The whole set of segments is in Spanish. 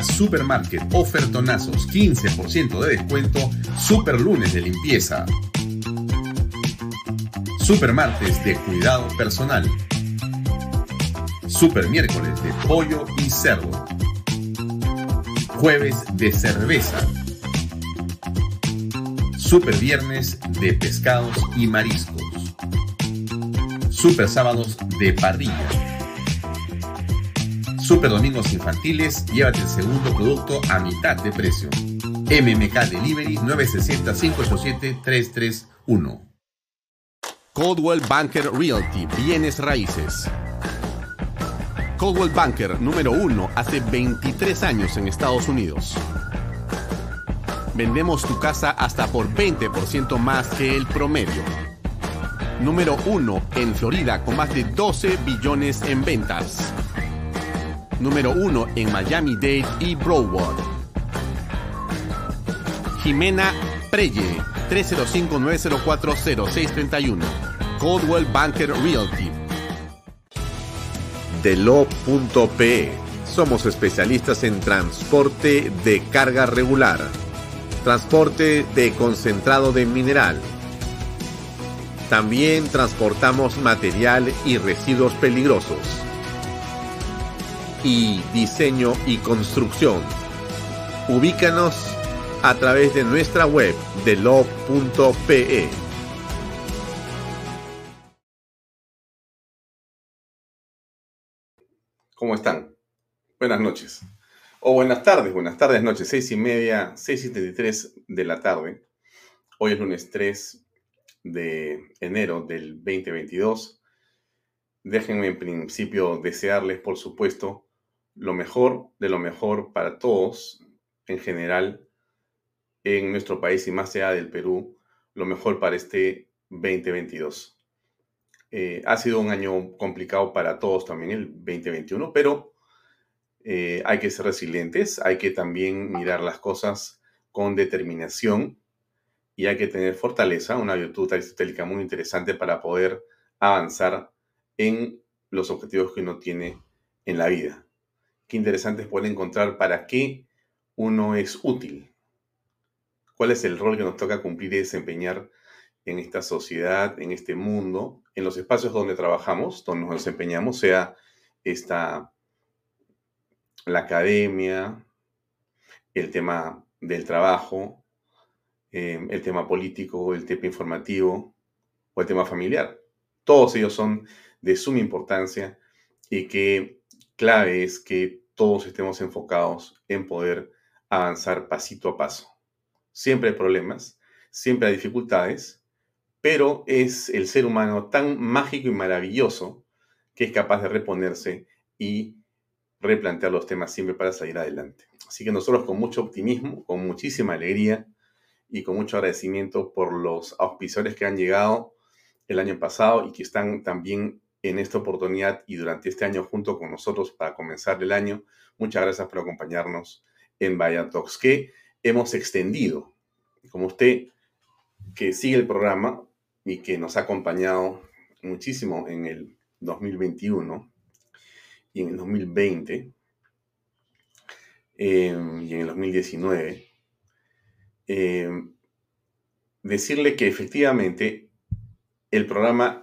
Supermarket, ofertonazos, 15% de descuento, super lunes de limpieza. Supermartes de cuidado personal. Super miércoles de pollo y cerdo. Jueves de cerveza. Super viernes de pescados y mariscos. Super sábados de parrilla. Super domingos infantiles, llévate el segundo producto a mitad de precio. MMK Delivery 960-587-331. Coldwell Banker Realty, bienes raíces. Coldwell Banker número uno hace 23 años en Estados Unidos. Vendemos tu casa hasta por 20% más que el promedio. Número uno en Florida con más de 12 billones en ventas número 1 en Miami-Dade y Broward. Jimena Preye, 305-904-0631. Coldwell Banker Realty. Delo.pe. Somos especialistas en transporte de carga regular, transporte de concentrado de mineral. También transportamos material y residuos peligrosos y diseño y construcción. Ubícanos a través de nuestra web de lo.pe. ¿Cómo están? Buenas noches. O buenas tardes, buenas tardes, noches, seis y media, seis y tres de la tarde. Hoy es lunes 3 de enero del 2022. Déjenme en principio desearles, por supuesto, lo mejor de lo mejor para todos en general en nuestro país y más allá del Perú, lo mejor para este 2022. Eh, ha sido un año complicado para todos también el 2021, pero eh, hay que ser resilientes, hay que también mirar las cosas con determinación y hay que tener fortaleza, una virtud aristotélica muy interesante para poder avanzar en los objetivos que uno tiene en la vida qué interesante es poder encontrar para qué uno es útil. ¿Cuál es el rol que nos toca cumplir y desempeñar en esta sociedad, en este mundo, en los espacios donde trabajamos, donde nos desempeñamos, sea esta, la academia, el tema del trabajo, eh, el tema político, el tema informativo o el tema familiar. Todos ellos son de suma importancia y que clave es que todos estemos enfocados en poder avanzar pasito a paso. Siempre hay problemas, siempre hay dificultades, pero es el ser humano tan mágico y maravilloso que es capaz de reponerse y replantear los temas siempre para salir adelante. Así que nosotros con mucho optimismo, con muchísima alegría y con mucho agradecimiento por los auspiciadores que han llegado el año pasado y que están también en esta oportunidad y durante este año junto con nosotros para comenzar el año. Muchas gracias por acompañarnos en Vaya Talks, que hemos extendido. Como usted que sigue el programa y que nos ha acompañado muchísimo en el 2021 y en el 2020 em, y en el 2019, em, decirle que efectivamente el programa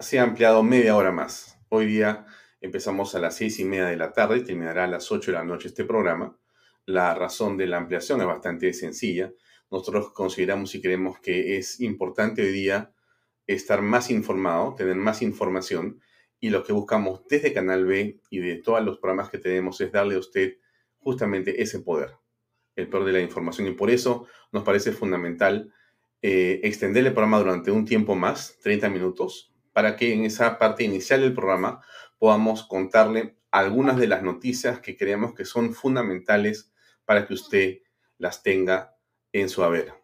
se ha ampliado media hora más. Hoy día empezamos a las seis y media de la tarde y terminará a las ocho de la noche este programa. La razón de la ampliación es bastante sencilla. Nosotros consideramos y creemos que es importante hoy día estar más informado, tener más información y lo que buscamos desde Canal B y de todos los programas que tenemos es darle a usted justamente ese poder, el poder de la información y por eso nos parece fundamental eh, extender el programa durante un tiempo más, 30 minutos, para que en esa parte inicial del programa podamos contarle algunas de las noticias que creemos que son fundamentales para que usted las tenga en su haber.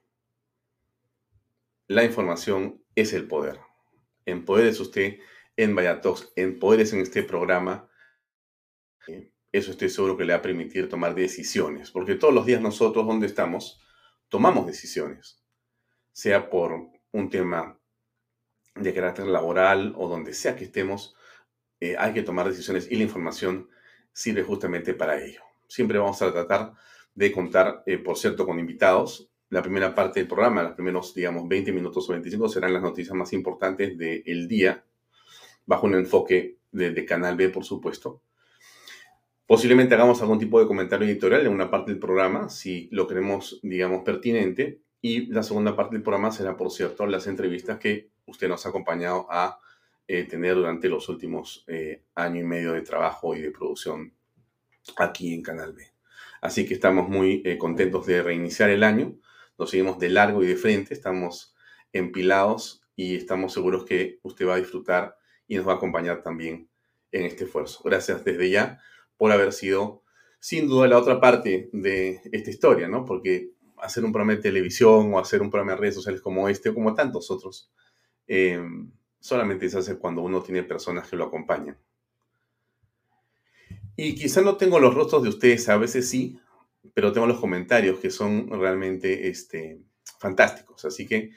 La información es el poder. En poder es usted en Vallatox, en poder es en este programa. Eso estoy seguro que le va a permitir tomar decisiones, porque todos los días nosotros, donde estamos, tomamos decisiones, sea por un tema de carácter laboral o donde sea que estemos, eh, hay que tomar decisiones y la información sirve justamente para ello. Siempre vamos a tratar de contar, eh, por cierto, con invitados. La primera parte del programa, los primeros, digamos, 20 minutos o 25 serán las noticias más importantes del día, bajo un enfoque de, Canal B, por supuesto. Posiblemente hagamos algún tipo de comentario editorial en una parte del programa, si lo creemos, digamos, pertinente. Y la segunda parte del programa será, por cierto, las entrevistas que usted nos ha acompañado a eh, tener durante los últimos eh, año y medio de trabajo y de producción aquí en Canal B. Así que estamos muy eh, contentos de reiniciar el año. Nos seguimos de largo y de frente, estamos empilados y estamos seguros que usted va a disfrutar y nos va a acompañar también en este esfuerzo. Gracias desde ya por haber sido, sin duda, la otra parte de esta historia, ¿no? Porque hacer un programa de televisión o hacer un programa de redes sociales como este o como tantos otros, eh, solamente se hace cuando uno tiene personas que lo acompañan. Y quizá no tengo los rostros de ustedes, a veces sí, pero tengo los comentarios que son realmente este, fantásticos. Así que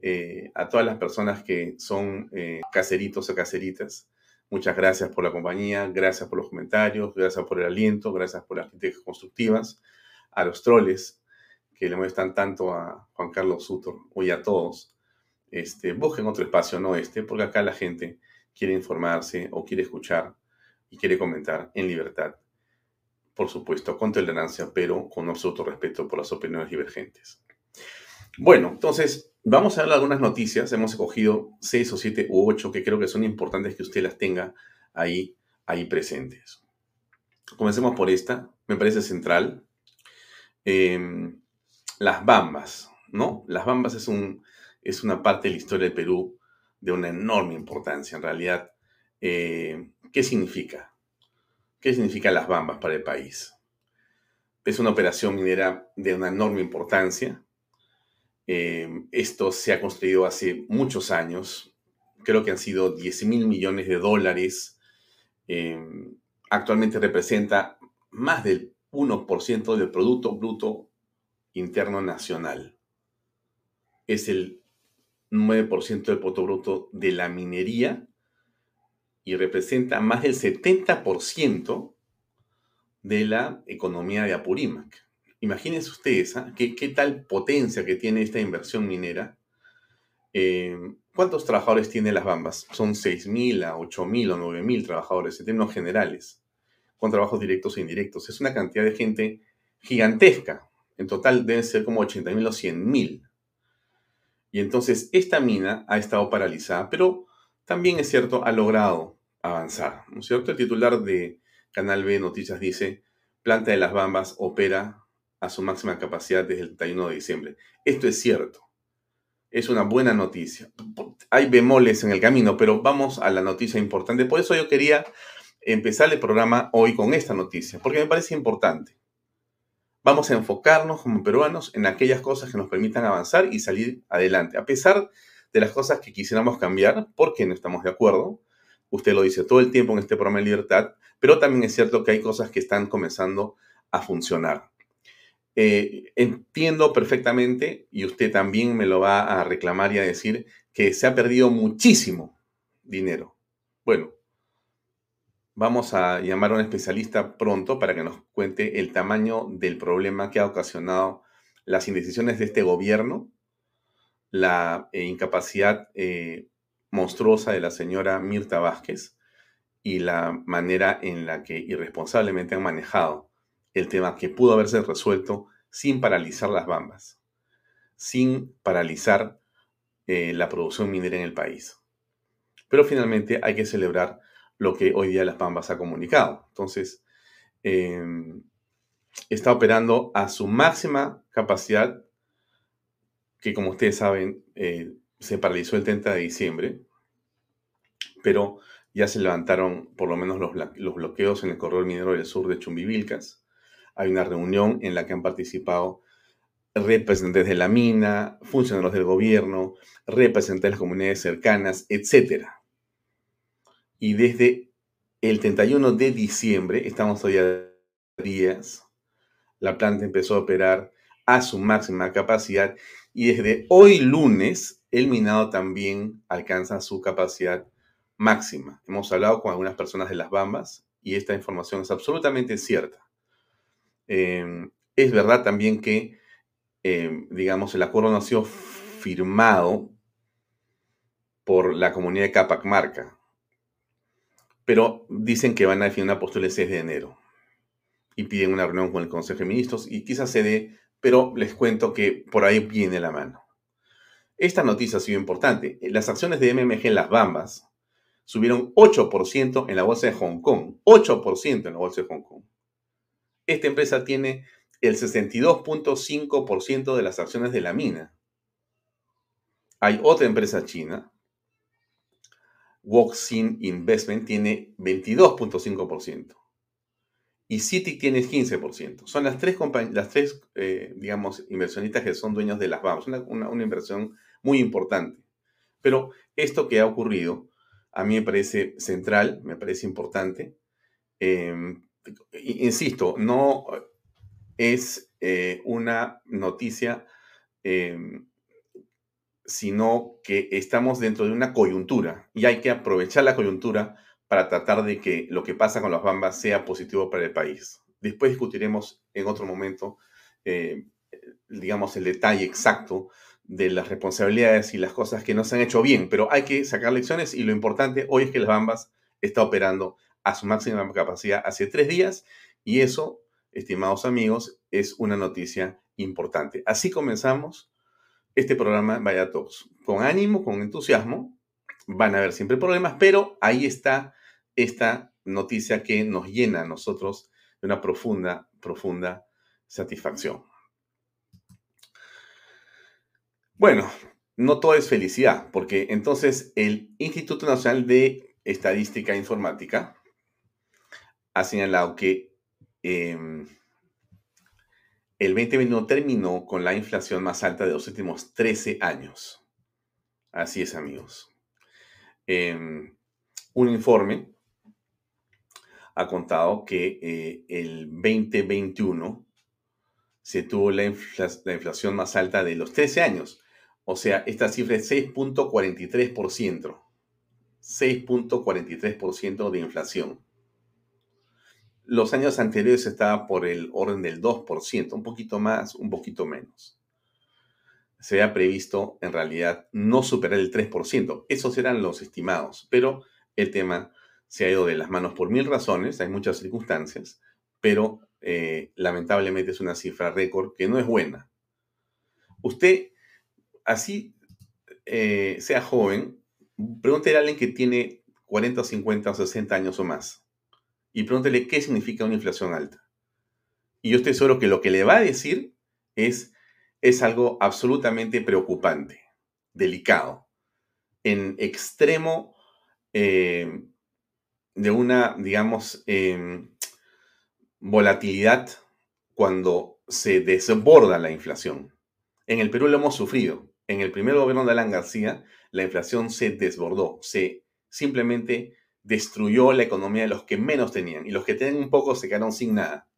eh, a todas las personas que son eh, caseritos o caseritas, muchas gracias por la compañía, gracias por los comentarios, gracias por el aliento, gracias por las críticas constructivas, a los troles que le molestan tanto a Juan Carlos Sutor y a todos este, busquen otro espacio, no este, porque acá la gente quiere informarse o quiere escuchar y quiere comentar en libertad. Por supuesto, con tolerancia, pero con absoluto respeto por las opiniones divergentes. Bueno, entonces, vamos a ver algunas noticias. Hemos escogido seis o siete u ocho que creo que son importantes que usted las tenga ahí, ahí presentes. Comencemos por esta, me parece central. Em, las bambas, ¿no? Las bambas es un, es una parte de la historia del Perú de una enorme importancia. En realidad, eh, ¿qué significa? ¿Qué significa las bambas para el país? Es una operación minera de una enorme importancia. Eh, esto se ha construido hace muchos años. Creo que han sido 10 mil millones de dólares. Eh, actualmente representa más del 1% del Producto Bruto Interno Nacional. Es el 9% del Producto Bruto de la minería y representa más del 70% de la economía de Apurímac. Imagínense ustedes ¿ah? ¿Qué, tal potencia que tiene esta inversión minera. Eh, ¿Cuántos trabajadores tiene las Bambas? Son 6.000 a 8.000 o 9.000 trabajadores en términos generales, con trabajos directos e indirectos. Es una cantidad de gente gigantesca. En total deben ser como 80.000 o 100.000. Y entonces esta mina ha estado paralizada, pero también es cierto, ha logrado avanzar. ¿No es cierto? El titular de Canal B Noticias dice, Planta de las Bambas opera a su máxima capacidad desde el 31 de diciembre. Esto es cierto. Es una buena noticia. Hay bemoles en el camino, pero vamos a la noticia importante. Por eso yo quería empezar el programa hoy con esta noticia, porque me parece importante. Vamos a enfocarnos como peruanos en aquellas cosas que nos permitan avanzar y salir adelante, a pesar de las cosas que quisiéramos cambiar, porque no estamos de acuerdo. Usted lo dice todo el tiempo en este programa de libertad, pero también es cierto que hay cosas que están comenzando a funcionar. Eh, entiendo perfectamente, y usted también me lo va a reclamar y a decir, que se ha perdido muchísimo dinero. Bueno, Vamos a llamar a un especialista pronto para que nos cuente el tamaño del problema que ha ocasionado las indecisiones de este gobierno, la eh, incapacidad eh, monstruosa de la señora Mirta Vázquez y la manera en la que irresponsablemente han manejado el tema que pudo haberse resuelto sin paralizar las bambas, sin paralizar eh, la producción minera en el país. Pero finalmente hay que celebrar lo que hoy día Las Bambas ha comunicado. Entonces, em, está operando a su máxima capacidad, que como ustedes saben, eh, se paralizó el 30 de diciembre, pero ya se levantaron por lo menos los, los bloqueos en el corredor minero del sur de Chumbivilcas. Hay una reunión en la que han participado representantes de la mina, funcionarios del gobierno, representantes de las comunidades cercanas, etcétera. Y desde el 31 de diciembre, estamos hoy a días, la planta empezó a operar a su máxima capacidad y desde hoy lunes el minado también alcanza su capacidad máxima. Hemos hablado con algunas personas de las Bambas y esta información es absolutamente cierta. Em, es verdad también que, em, digamos, el acuerdo no ha sido firmado por la comunidad de Capac Marca, pero dicen que van a definir una postura el 6 de enero y piden una reunión con el Consejo de Ministros y quizás se dé, pero les cuento que por ahí viene la mano. Esta noticia ha sido importante. Las acciones de MMG en las Bambas subieron 8% en la bolsa de Hong Kong. 8% en la bolsa de Hong Kong. Esta empresa tiene el 62.5% de las acciones de la mina. Hay otra empresa china, Woxin Investment, tiene 22.5% y Citi tiene 15%. Son las tres, las tres eh, digamos, inversionistas que son dueños de las BAMs. Una, una, inversión muy importante. Pero esto que ha ocurrido a mí me parece central, me parece importante. Em, insisto, no es eh, una noticia, em, sino que estamos dentro de una coyuntura y hay que aprovechar la coyuntura para tratar de que lo que pasa con las bambas sea positivo para el país. Después discutiremos en otro momento, eh, digamos, el detalle exacto de las responsabilidades y las cosas que no se han hecho bien, pero hay que sacar lecciones y lo importante hoy es que las bambas está operando a su máxima capacidad hace tres días y eso, estimados amigos, es una noticia importante. Así comenzamos este programa Vaya Talks. Con ánimo, con entusiasmo, van a haber siempre problemas, pero ahí está esta noticia que nos llena a nosotros de una profunda, profunda satisfacción. Bueno, no todo es felicidad, porque entonces el Instituto Nacional de Estadística e Informática ha señalado que em, el 2021 terminó con la inflación más alta de los últimos 13 años. Así es, amigos. Em, un informe ha contado que eh, el 2021 se tuvo la, la, inflación más alta de los 13 años. O sea, esta cifra es 6.43%. 6.43% de inflación. Los años anteriores estaba por el orden del 2%, un poquito más, un poquito menos. Se había previsto en realidad no superar el 3%. Esos eran los estimados, pero el tema se ha ido de las manos por mil razones, hay muchas circunstancias, pero eh, lamentablemente es una cifra récord que no es buena. Usted, así eh, sea joven, pregúntele a alguien que tiene 40, 50 o 60 años o más y pregúntele qué significa una inflación alta. Y yo estoy seguro que lo que le va a decir es, es algo absolutamente preocupante, delicado, en extremo eh, de una, digamos, em, volatilidad cuando se desborda la inflación. En el Perú lo hemos sufrido. En el primer gobierno de Alan García, la inflación se desbordó, se simplemente destruyó la economía de los que menos tenían y los que tenían un poco se quedaron sin nada.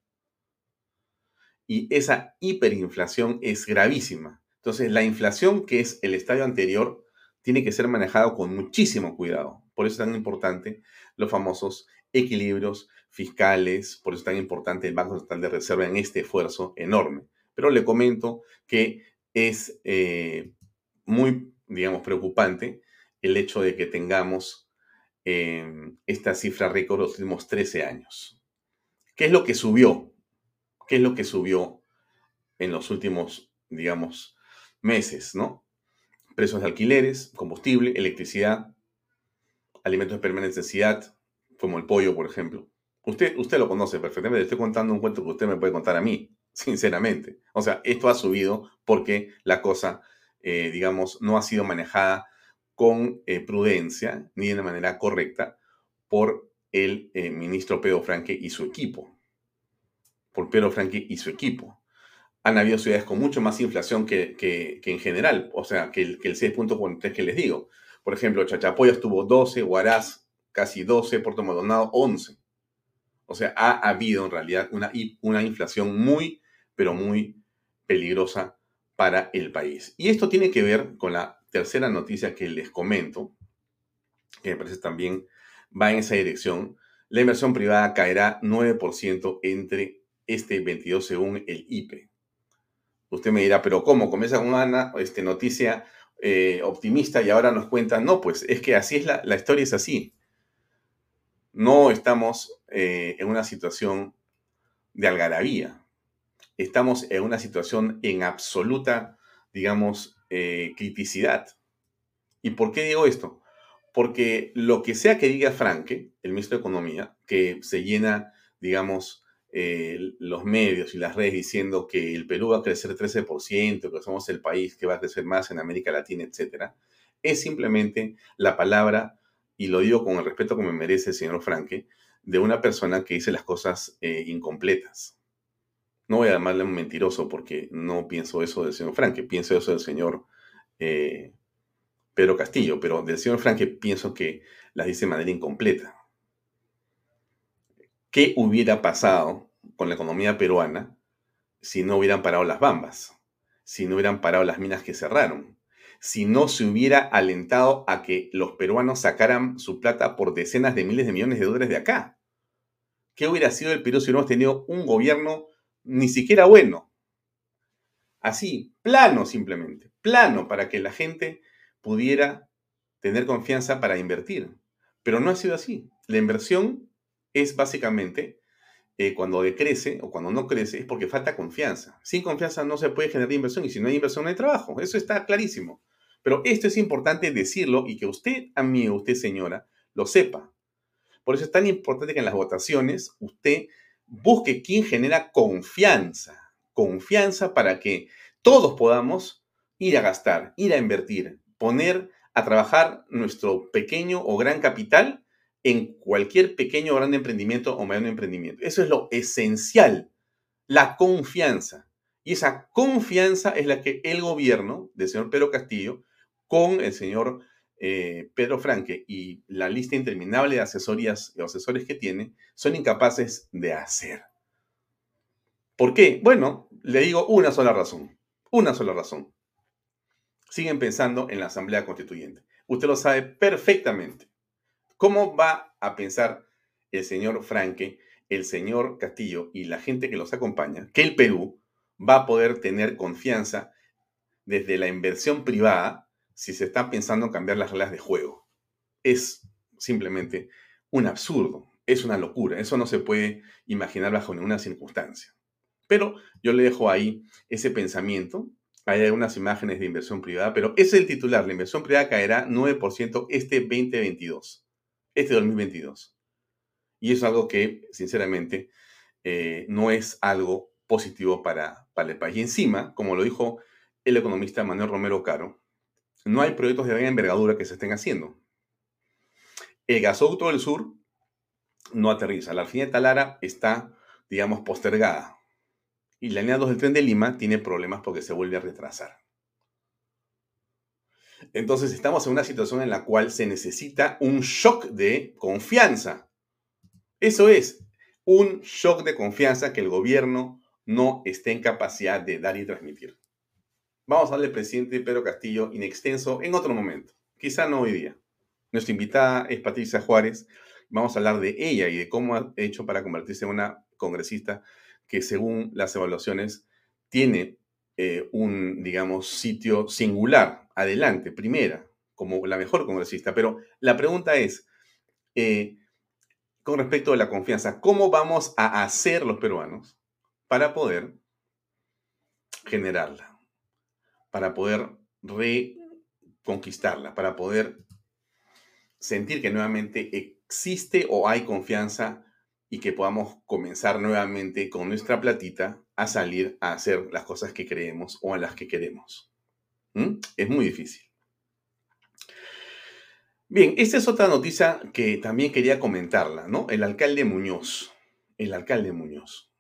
Y esa hiperinflación es gravísima. Entonces, la inflación, que es el estadio anterior, tiene que ser manejado con muchísimo cuidado. Por eso es tan importante los famosos equilibrios fiscales, por eso es tan importante el Banco Central de Reserva en este esfuerzo enorme. Pero le comento que es eh, muy, digamos, preocupante el hecho de que tengamos em, esta cifra récord los últimos 13 años. ¿Qué es lo que subió? ¿Qué es lo que subió en los últimos, digamos, meses, no? Precios de alquileres, combustible, electricidad, alimentos de primera necesidad, como el pollo, por ejemplo. Usted, usted lo conoce perfectamente. Le estoy contando un cuento que usted me puede contar a mí, sinceramente. O sea, esto ha subido porque la cosa, eh, digamos, no ha sido manejada con eh, prudencia ni de manera correcta por el eh, ministro Pedro Franque y su equipo. Por Pedro Franque y su equipo. Han habido ciudades con mucho más inflación que, en general, o sea, que el, que el 6.43 que les digo. Por ejemplo, Chachapoya estuvo 12, Huaraz casi 12, Puerto Maldonado 11. O sea, ha habido en realidad una, una inflación muy, pero muy peligrosa para el país. Y esto tiene que ver con la tercera noticia que les comento, que me parece también va en esa dirección, la inversión privada caerá 9% entre este 22 según el IPE. Usted me dirá, pero ¿cómo? Comienza con una este, noticia eh, optimista y ahora nos cuentan, no, pues es que así es la, la historia, es así. No estamos eh, en una situación de algarabía. Estamos en una situación en absoluta, digamos, eh, criticidad. ¿Y por qué digo esto? Porque lo que sea que diga Franke, el ministro de Economía, que se llena, digamos, eh, los medios y las redes diciendo que el Perú va a crecer 13%, que somos el país que va a crecer más en América Latina, etc., es simplemente la palabra, y lo digo con el respeto que me merece el señor Franke, de una persona que dice las cosas eh, incompletas. No voy a llamarle mentiroso porque no pienso eso del señor Franke, pienso eso del señor eh, Pedro Castillo, pero del señor Franke pienso que las dice de manera incompleta. ¿Qué hubiera pasado con la economía peruana si no hubieran parado las bambas? Si no hubieran parado las minas que cerraron? Si no se hubiera alentado a que los peruanos sacaran su plata por decenas de miles de millones de dólares de acá? ¿Qué hubiera sido el Perú si hubiéramos tenido un gobierno ni siquiera bueno? Así, plano simplemente, plano para que la gente pudiera tener confianza para invertir. Pero no ha sido así. La inversión es básicamente eh, cuando decrece o cuando no crece, es porque falta confianza. Sin confianza no se puede generar inversión y si no hay inversión no hay trabajo. Eso está clarísimo. Pero esto es importante decirlo y que usted, amigo, usted, señora, lo sepa. Por eso es tan importante que en las votaciones usted busque quién genera confianza. Confianza para que todos podamos ir a gastar, ir a invertir, poner a trabajar nuestro pequeño o gran capital en cualquier pequeño o gran emprendimiento o mediano emprendimiento. Eso es lo esencial, la confianza. Y esa confianza es la que el gobierno del señor Pedro Castillo, con el señor eh, Pedro Franque y la lista interminable de asesorías y asesores que tiene, son incapaces de hacer. ¿Por qué? Bueno, le digo una sola razón. Una sola razón. Siguen pensando en la Asamblea Constituyente. Usted lo sabe perfectamente. ¿Cómo va a pensar el señor Franque, el señor Castillo y la gente que los acompaña que el Perú va a poder tener confianza desde la inversión privada si se está pensando cambiar las reglas de juego? Es simplemente un absurdo, es una locura, eso no se puede imaginar bajo ninguna circunstancia. Pero yo le dejo ahí ese pensamiento. Hay algunas imágenes de inversión privada, pero es el titular. La inversión privada caerá 9% este 2022 este 2022. Y es algo que, sinceramente, eh, no es algo positivo para, para el país. Y encima, como lo dijo el economista Manuel Romero Caro, no hay proyectos de gran envergadura que se estén haciendo. El gasoducto del sur no aterriza. La de Talara está, digamos, postergada. Y la línea 2 del tren de Lima tiene problemas porque se vuelve a retrasar. Entonces estamos en una situación en la cual se necesita un shock de confianza. Eso es, un shock de confianza que el gobierno no esté en capacidad de dar y transmitir. Vamos a darle al presidente Pedro Castillo in extenso en otro momento, quizá no hoy día. Nuestra invitada es Patricia Juárez. Vamos a hablar de ella y de cómo ha hecho para convertirse en una congresista que según las evaluaciones tiene eh, un, digamos, sitio singular adelante, primera, como la mejor congresista. Pero la pregunta es, eh, con respecto a la confianza, ¿cómo vamos a hacer los peruanos para poder generarla? Para poder reconquistarla, para poder sentir que nuevamente existe o hay confianza y que podamos comenzar nuevamente con nuestra platita a salir a hacer las cosas que creemos o a las que queremos. ¿Mm? Es muy difícil. Bien, esta es otra noticia que también quería comentarla, ¿no? El alcalde Muñoz. El alcalde Muñoz.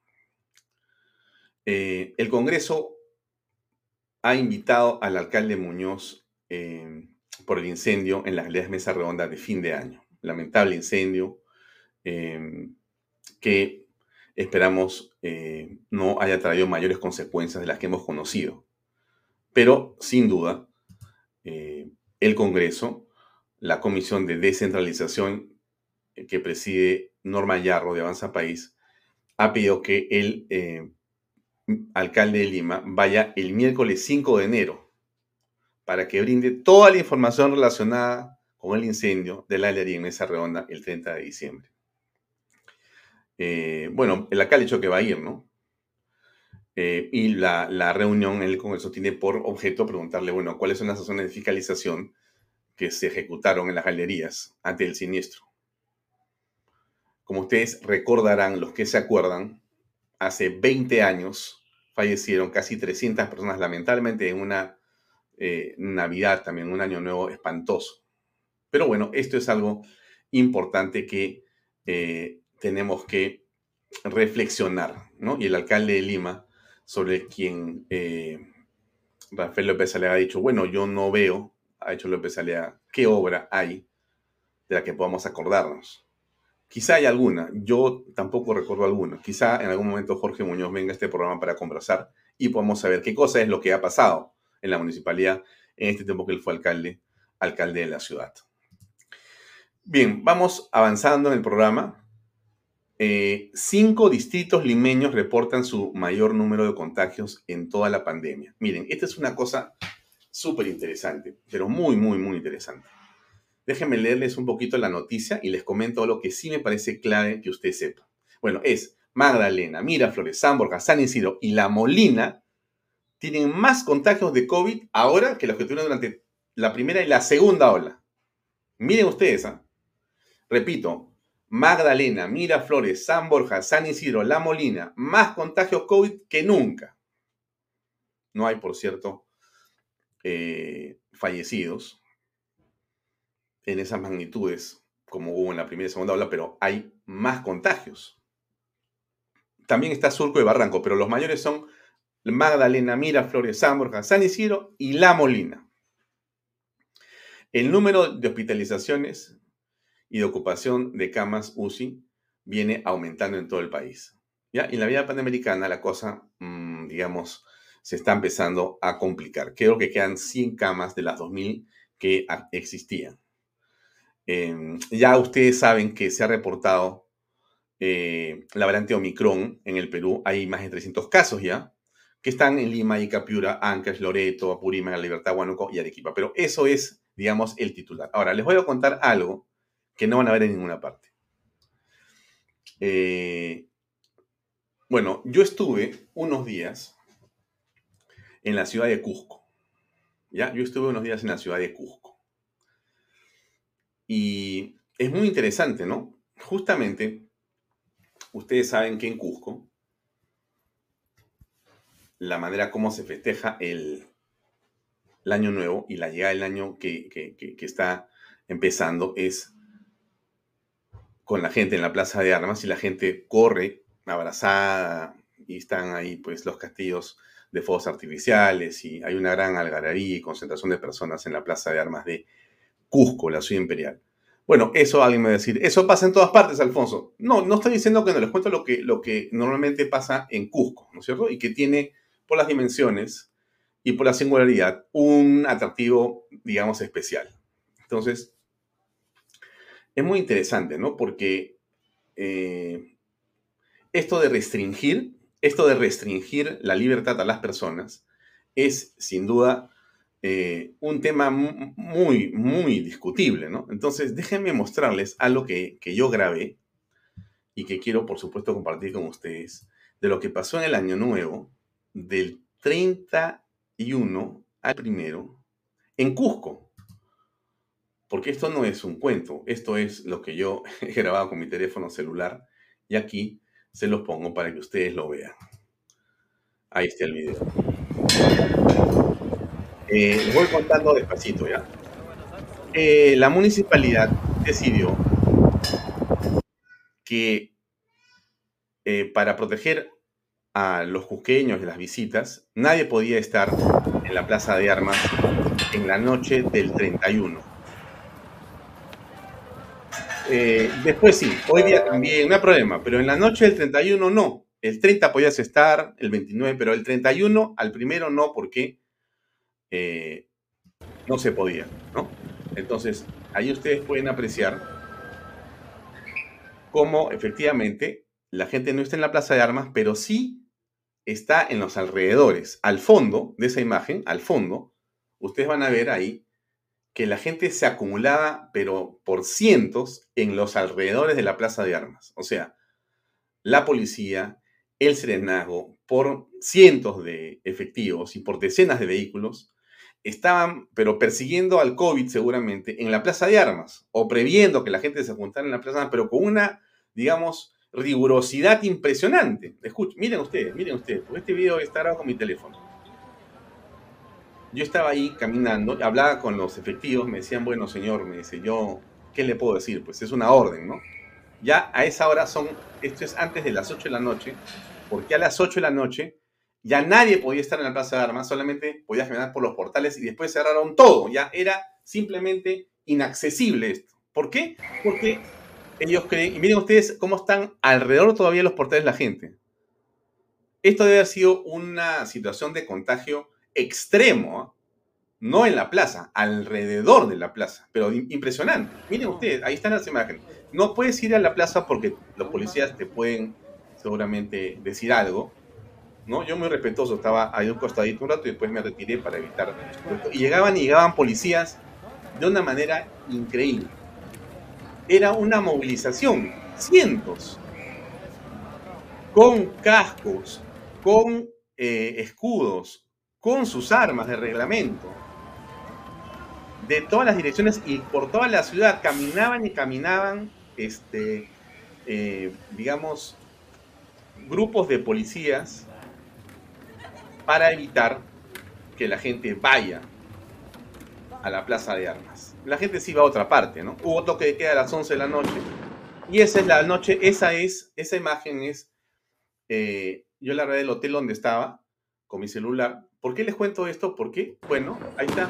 Eh, el Congreso ha invitado al alcalde Muñoz em, por el incendio en las mesas redondas de fin de año. Lamentable incendio em, que esperamos eh, no haya traído mayores consecuencias de las que hemos conocido. Pero, sin duda, eh, el Congreso, la Comisión de Descentralización que preside Norma Yarro de Avanza País, ha pedido que el eh, alcalde de Lima vaya el miércoles 5 de enero para que brinde toda la información relacionada con el incendio de la galería en Mesa Redonda el 30 de diciembre. Eh, bueno, el alcalde ha dicho que va a ir, ¿no? Eh, y la, reunión en el Congreso tiene por objeto preguntarle, bueno, cuáles son las acciones de fiscalización que se ejecutaron en las galerías ante el siniestro. Como ustedes recordarán, los que se acuerdan, hace 20 años fallecieron casi 300 personas, lamentablemente en una eh, Navidad, también un año nuevo espantoso. Pero bueno, esto es algo importante que eh, tenemos que reflexionar, ¿no? Y el alcalde de Lima, sobre quien eh, Rafael López Alea ha dicho, bueno, yo no veo, ha dicho López Alea, qué obra hay de la que podamos acordarnos. Quizá hay alguna, yo tampoco recuerdo alguna. Quizá en algún momento Jorge Muñoz venga a este programa para conversar y podamos saber qué cosa es lo que ha pasado en la municipalidad en este tiempo que él fue alcalde, alcalde de la ciudad. Bien, vamos avanzando en el programa. Eh, cinco distritos limeños reportan su mayor número de contagios en toda la pandemia. Miren, esta es una cosa súper interesante, pero muy, muy, muy interesante. Déjenme leerles un poquito la noticia y les comento lo que sí me parece clave que usted sepa. Bueno, es Magdalena, Miraflores, San Borja, San Isidro y La Molina tienen más contagios de COVID ahora que los que tuvieron durante la primera y la segunda ola. Miren ustedes, ¿ah? repito, Magdalena, Miraflores, San Borja, San Isidro, La Molina, más contagios COVID que nunca. No hay, por cierto, eh, fallecidos en esas magnitudes como hubo en la primera y segunda ola, pero hay más contagios. También está Surco y Barranco, pero los mayores son Magdalena, Miraflores, San Borja, San Isidro y La Molina. El número de hospitalizaciones y de ocupación de camas UCI viene aumentando en todo el país. ¿ya? En la vida panamericana la cosa, mm, digamos, se está empezando a complicar. Creo que quedan 100 camas de las 2.000 que existían. Em, ya ustedes saben que se ha reportado eh, la variante Omicron en el Perú. Hay más de 300 casos ya, que están en Lima, Icapiura, Ancash, Loreto, Apurímac, La Libertad, Huánuco y Arequipa. Pero eso es, digamos, el titular. Ahora, les voy a contar algo que no van a ver en ninguna parte. Eh, bueno, yo estuve unos días en la ciudad de Cusco. ¿Ya? Yo estuve unos días en la ciudad de Cusco. Y es muy interesante, ¿no? Justamente, ustedes saben que en Cusco, la manera como se festeja el, año nuevo y la llegada del año que, que, está empezando es con la gente en la plaza de armas y la gente corre abrazada y están ahí pues los castillos de fuegos artificiales y hay una gran algarabía y concentración de personas en la plaza de armas de Cusco, la ciudad imperial. Bueno, eso alguien me va a decir, eso pasa en todas partes, Alfonso. No, no estoy diciendo que no, les cuento lo que, lo que normalmente pasa en Cusco, ¿no es cierto? Y que tiene, por las dimensiones y por la singularidad, un atractivo, digamos, especial. Entonces, es muy interesante, ¿no? Porque eh, esto de restringir, esto de restringir la libertad a las personas es, sin duda, eh, un tema muy, muy discutible, ¿no? Entonces, déjenme mostrarles algo que, que yo grabé y que quiero, por supuesto, compartir con ustedes de lo que pasó en el año nuevo, del 31 al primero, en Cusco. Porque esto no es un cuento, esto es lo que yo he grabado con mi teléfono celular y aquí se los pongo para que ustedes lo vean. Ahí está el video. Eh, voy contando despacito ya. Eh, la municipalidad decidió que eh, para proteger a los cusqueños de las visitas, nadie podía estar en la plaza de armas en la noche del 31. después sí, hoy día también, no hay problema, pero en la noche del 31 no. El 30 podías estar, el 29, pero el 31 al primero no, porque eh, no se podía, ¿no? Entonces, ahí ustedes pueden apreciar cómo efectivamente la gente no está en la plaza de armas, pero sí está en los alrededores. Al fondo de esa imagen, al fondo, ustedes van a ver ahí que la gente se acumulaba, pero por cientos, en los alrededores de la plaza de armas. O sea, la policía, el serenazgo, por cientos de efectivos y por decenas de vehículos, estaban, pero persiguiendo al COVID seguramente, en la plaza de armas, o previendo que la gente se juntara en la plaza de armas, pero con una, digamos, rigurosidad impresionante. Escuchen, miren ustedes, miren ustedes, porque este video está grabado con mi teléfono. Yo estaba ahí caminando, hablaba con los efectivos, me decían, bueno, señor, me dice, yo, ¿qué le puedo decir? Pues es una orden, ¿no? Ya a esa hora son, esto es antes de las 8 de la noche, porque a las 8 de la noche ya nadie podía estar en la plaza de armas, solamente podías caminar por los portales y después cerraron todo, ya era simplemente inaccesible esto. ¿Por qué? Porque ellos creen, y miren ustedes cómo están alrededor todavía los portales la gente. Esto debe haber sido una situación de contagio extremo, ¿ah? no en la plaza, alrededor de la plaza, pero impresionante. Miren ustedes, ahí están las imágenes. No puedes ir a la plaza porque los policías te pueden seguramente decir algo, ¿no? Yo muy respetuoso, estaba ahí un costadito un rato y después me retiré para evitar. Y llegaban y llegaban policías de una manera increíble. Era una movilización, cientos, con cascos, con eh, escudos, con sus armas de reglamento, de todas las direcciones y por toda la ciudad, caminaban y caminaban, este, eh, digamos, grupos de policías para evitar que la gente vaya a la plaza de armas. La gente se iba a otra parte, ¿no? Hubo toque de queda a las 11 de la noche. Y esa es la noche, esa es, esa imagen es, eh, yo la red del hotel donde estaba, con mi celular, ¿Por qué les cuento esto? Porque, bueno, ahí está.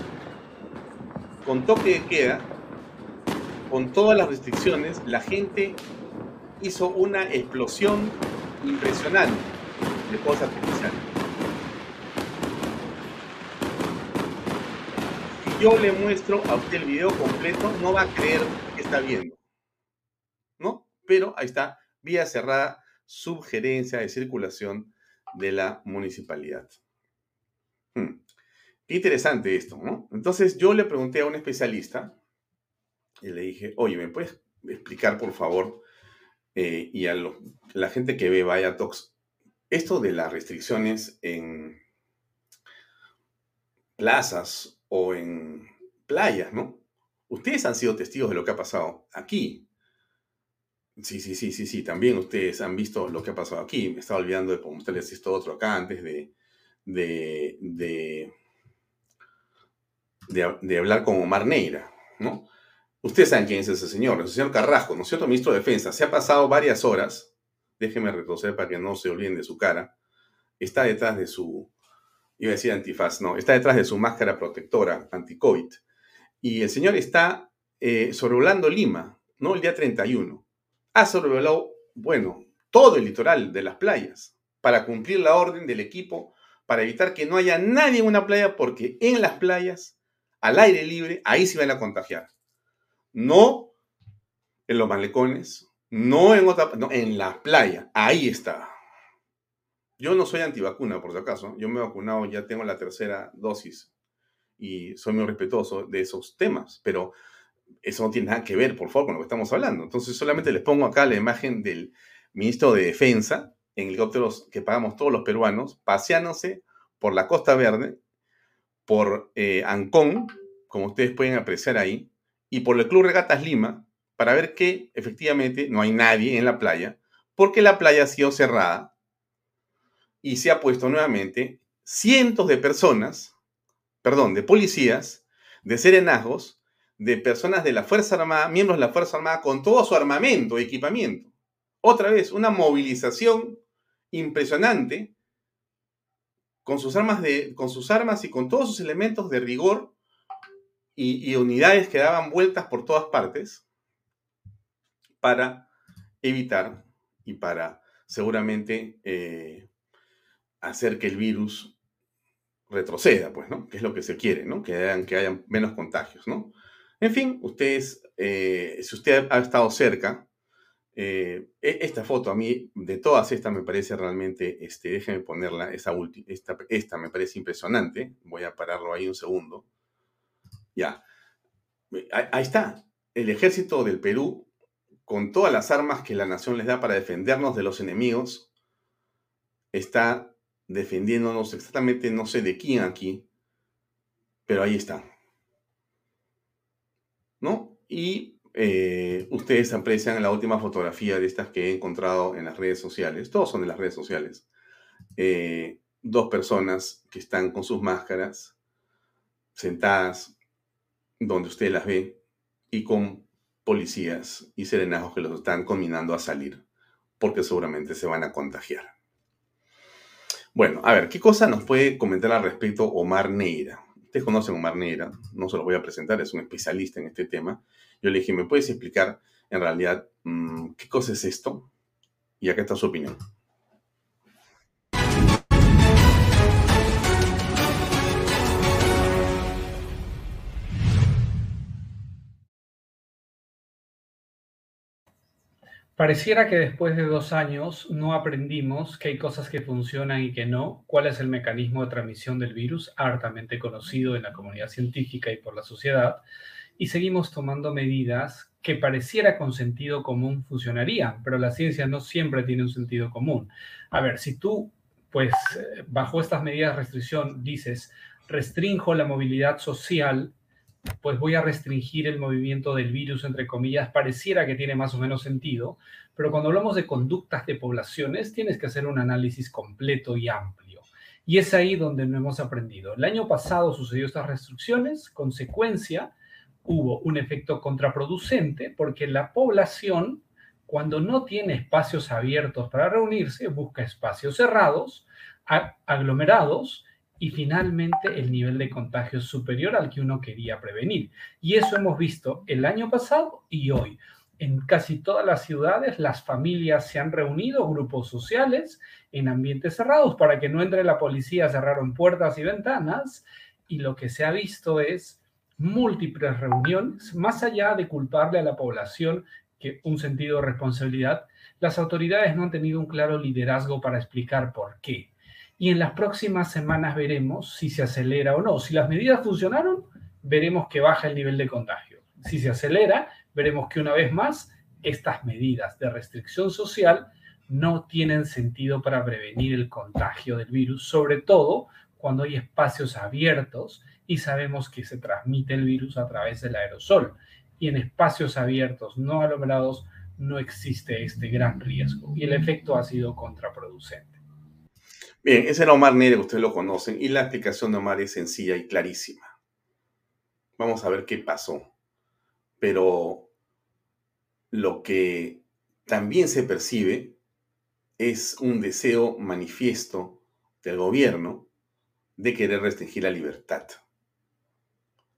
Con toque de queda, con todas las restricciones, la gente hizo una explosión impresionante de cosas artificiales. Si yo le muestro a usted el video completo, no va a creer que está viendo. ¿No? Pero ahí está, vía cerrada, sugerencia de circulación de la municipalidad. Hmm. Qué interesante esto, ¿no? Entonces yo le pregunté a un especialista y le dije, oye, ¿me puedes explicar, por favor, eh, y a la gente que ve Vaya Talks, esto de las restricciones en plazas o en playas, ¿no? Ustedes han sido testigos de lo que ha pasado aquí. Sí, sí, sí, sí, sí. También ustedes han visto lo que ha pasado aquí. Me estaba olvidando de mostrarles esto otro acá antes de, de, de, hablar con Omar Neira, ¿no? Ustedes saben quién es ese señor, el señor Carrasco, ¿no es cierto? Ministro de Defensa. Se ha pasado varias horas, déjenme retroceder para que no se olviden de su cara, está detrás de su, iba a decir antifaz, no, está detrás de su máscara protectora anti-COVID. Y el señor está eh, sobrevolando Lima, ¿no? El día 31. Ha sobrevolado, bueno, todo el litoral de las playas para cumplir la orden del equipo para evitar que no haya nadie en una playa, porque en las playas, al aire libre, ahí se van a contagiar. No en los malecones, no en otra, no, en la playa, ahí está. Yo no soy antivacuna, por si acaso. Yo me he vacunado, ya tengo la tercera dosis y soy muy respetuoso de esos temas, pero eso no tiene nada que ver, por favor, con lo que estamos hablando. Entonces, solamente les pongo acá la imagen del ministro de Defensa, en helicópteros que pagamos todos los peruanos, paseándose por la Costa Verde, por eh, Ancón, como ustedes pueden apreciar ahí, y por el Club Regatas Lima, para ver que efectivamente no hay nadie en la playa, porque la playa ha sido cerrada y se ha puesto nuevamente cientos de personas, perdón, de policías, de serenazgos, de personas de la Fuerza Armada, miembros de la Fuerza Armada, con todo su armamento, equipamiento. Otra vez, una movilización impresionante con sus armas, de, con sus armas y con todos sus elementos de rigor y, unidades que daban vueltas por todas partes para evitar y para seguramente eh, hacer que el virus retroceda, pues, ¿no? Que es lo que se quiere, ¿no? Que hayan, que hayan menos contagios, ¿no? En fin, ustedes, eh, si usted ha estado cerca Eh, e, esta foto a mí, de todas estas, me parece realmente, este, déjenme ponerla, esa esta, esta me parece impresionante. Voy a pararlo ahí un segundo. Ya. Ahí está. El ejército del Perú, con todas las armas que la nación les da para defendernos de los enemigos, está defendiéndonos exactamente, no sé de quién aquí, pero ahí está. ¿No? Y eh, ustedes aprecian la última fotografía de estas que he encontrado en las redes sociales, todos son de las redes sociales, eh, dos personas que están con sus máscaras, sentadas donde usted las ve, y con policías y serenazgos que los están combinando a salir, porque seguramente se van a contagiar. Bueno, a ver, ¿qué cosa nos puede comentar al respecto Omar Neira? Ustedes conocen Omar Neira, no se lo voy a presentar, es un especialista en este tema. Yo le dije, ¿me puedes explicar en realidad mm, qué cosa es esto? Y acá está su opinión. Pareciera que después de dos años no aprendimos que hay cosas que funcionan y que no, cuál es el mecanismo de transmisión del virus, hartamente conocido en la comunidad científica y por la sociedad, y seguimos tomando medidas que pareciera con sentido común funcionarían, pero la ciencia no siempre tiene un sentido común. A ver, si tú, pues, eh, bajo estas medidas de restricción dices, restrinjo la movilidad social, pues voy a restringir el movimiento del virus, entre comillas, pareciera que tiene más o menos sentido, pero cuando hablamos de conductas de poblaciones, tienes que hacer un análisis completo y amplio. Y es ahí donde no hemos aprendido. El año pasado sucedió estas restricciones, consecuencia, hubo un efecto contraproducente porque la población, cuando no tiene espacios abiertos para reunirse, busca espacios cerrados, aglomerados, y finalmente el nivel de contagio superior al que uno quería prevenir. Y eso hemos visto el año pasado y hoy. En casi todas las ciudades las familias se han reunido, grupos sociales, en ambientes cerrados para que no entre la policía, cerraron puertas y ventanas y lo que se ha visto es múltiples reuniones, más allá de culparle a la población que un sentido de responsabilidad, las autoridades no han tenido un claro liderazgo para explicar por qué y en las próximas semanas veremos si se acelera o no. Si las medidas funcionaron, veremos que baja el nivel de contagio. Si se acelera, veremos que una vez más estas medidas de restricción social no tienen sentido para prevenir el contagio del virus, sobre todo cuando hay espacios abiertos y sabemos que se transmite el virus a través del aerosol. Y en espacios abiertos no aglomerados no existe este gran riesgo y el efecto ha sido contraproducente. Bien, ese era Omar Nere, ustedes lo conocen, y la explicación de Omar es sencilla y clarísima. Vamos a ver qué pasó. Pero lo que también se percibe es un deseo manifiesto del gobierno de querer restringir la libertad.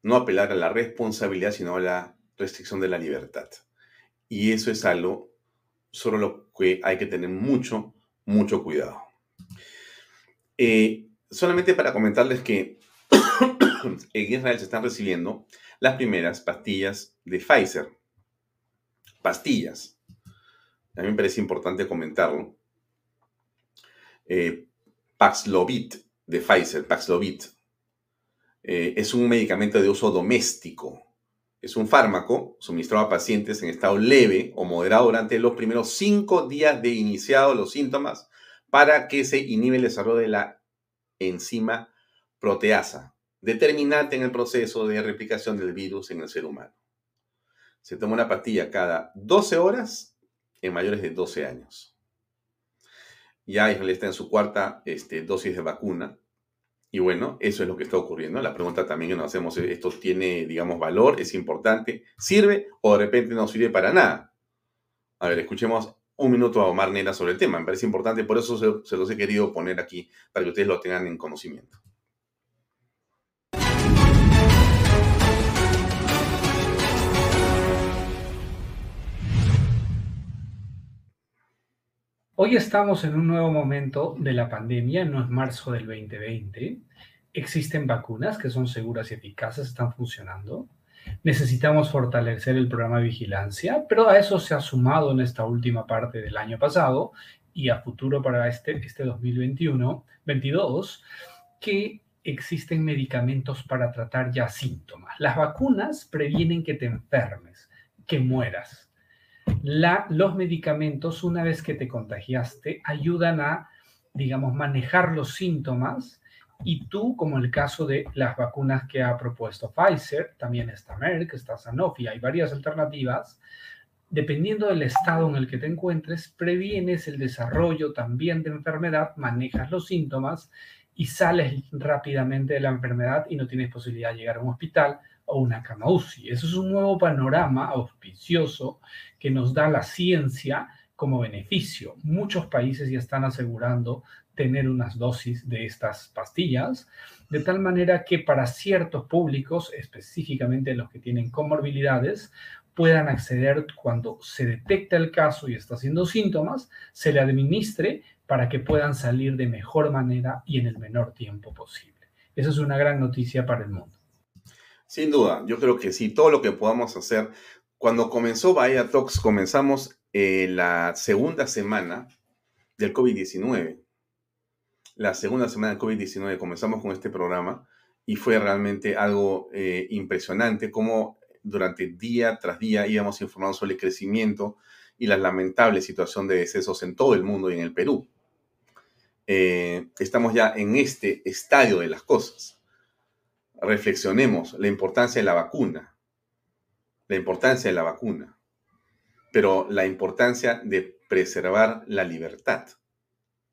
No apelar a la responsabilidad, sino a la restricción de la libertad. Y eso es algo sobre lo que hay que tener mucho, mucho cuidado. Eh, solamente para comentarles que en Israel se están recibiendo las primeras pastillas de Pfizer. Pastillas. A mí me parece importante comentarlo. Eh, Paxlovid de Pfizer, Paxlovid, eh, es un medicamento de uso doméstico. Es un fármaco suministrado a pacientes en estado leve o moderado durante los primeros cinco días de iniciados los síntomas para que se inhibe el desarrollo de la enzima proteasa, determinante en el proceso de replicación del virus en el ser humano. Se toma una pastilla cada 12 horas en mayores de 12 años. Ya Israel está en su cuarta este, dosis de vacuna. Y bueno, eso es lo que está ocurriendo. La pregunta también que nos hacemos es, ¿esto tiene, digamos, valor? ¿Es importante? ¿Sirve o de repente no sirve para nada? A ver, escuchemos un minuto a Omar Nera sobre el tema. Me parece importante, por eso se, los he querido poner aquí, para que ustedes lo tengan en conocimiento. Hoy estamos en un nuevo momento de la pandemia, no es marzo del 2020. Existen vacunas que son seguras y eficaces, están funcionando. Necesitamos fortalecer el programa de vigilancia, pero a eso se ha sumado en esta última parte del año pasado y a futuro para este, este 2021, 22, que existen medicamentos para tratar ya síntomas. Las vacunas previenen que te enfermes, que mueras. La, los medicamentos, una vez que te contagiaste, ayudan a, digamos, manejar los síntomas y tú, como el caso de las vacunas que ha propuesto Pfizer, también está Merck, está Sanofi, hay varias alternativas, dependiendo del estado en el que te encuentres, previenes el desarrollo también de enfermedad, manejas los síntomas y sales rápidamente de la enfermedad y no tienes posibilidad de llegar a un hospital o una cama UCI. Eso es un nuevo panorama auspicioso que nos da la ciencia como beneficio. Muchos países ya están asegurando tener unas dosis de estas pastillas, de tal manera que para ciertos públicos, específicamente los que tienen comorbilidades, puedan acceder cuando se detecta el caso y está haciendo síntomas, se le administre para que puedan salir de mejor manera y en el menor tiempo posible. Esa es una gran noticia para el mundo. Sin duda, yo creo que sí, todo lo que podamos hacer. Cuando comenzó Bahía Talks, comenzamos eh, la segunda semana del COVID-19. La segunda semana del COVID-19 comenzamos con este programa y fue realmente algo eh, impresionante cómo durante día tras día íbamos informando sobre el crecimiento y la lamentable situación de decesos en todo el mundo y en el Perú. Eh, estamos ya en este estadio de las cosas. Reflexionemos la importancia de la vacuna, la importancia de la vacuna, pero la importancia de preservar la libertad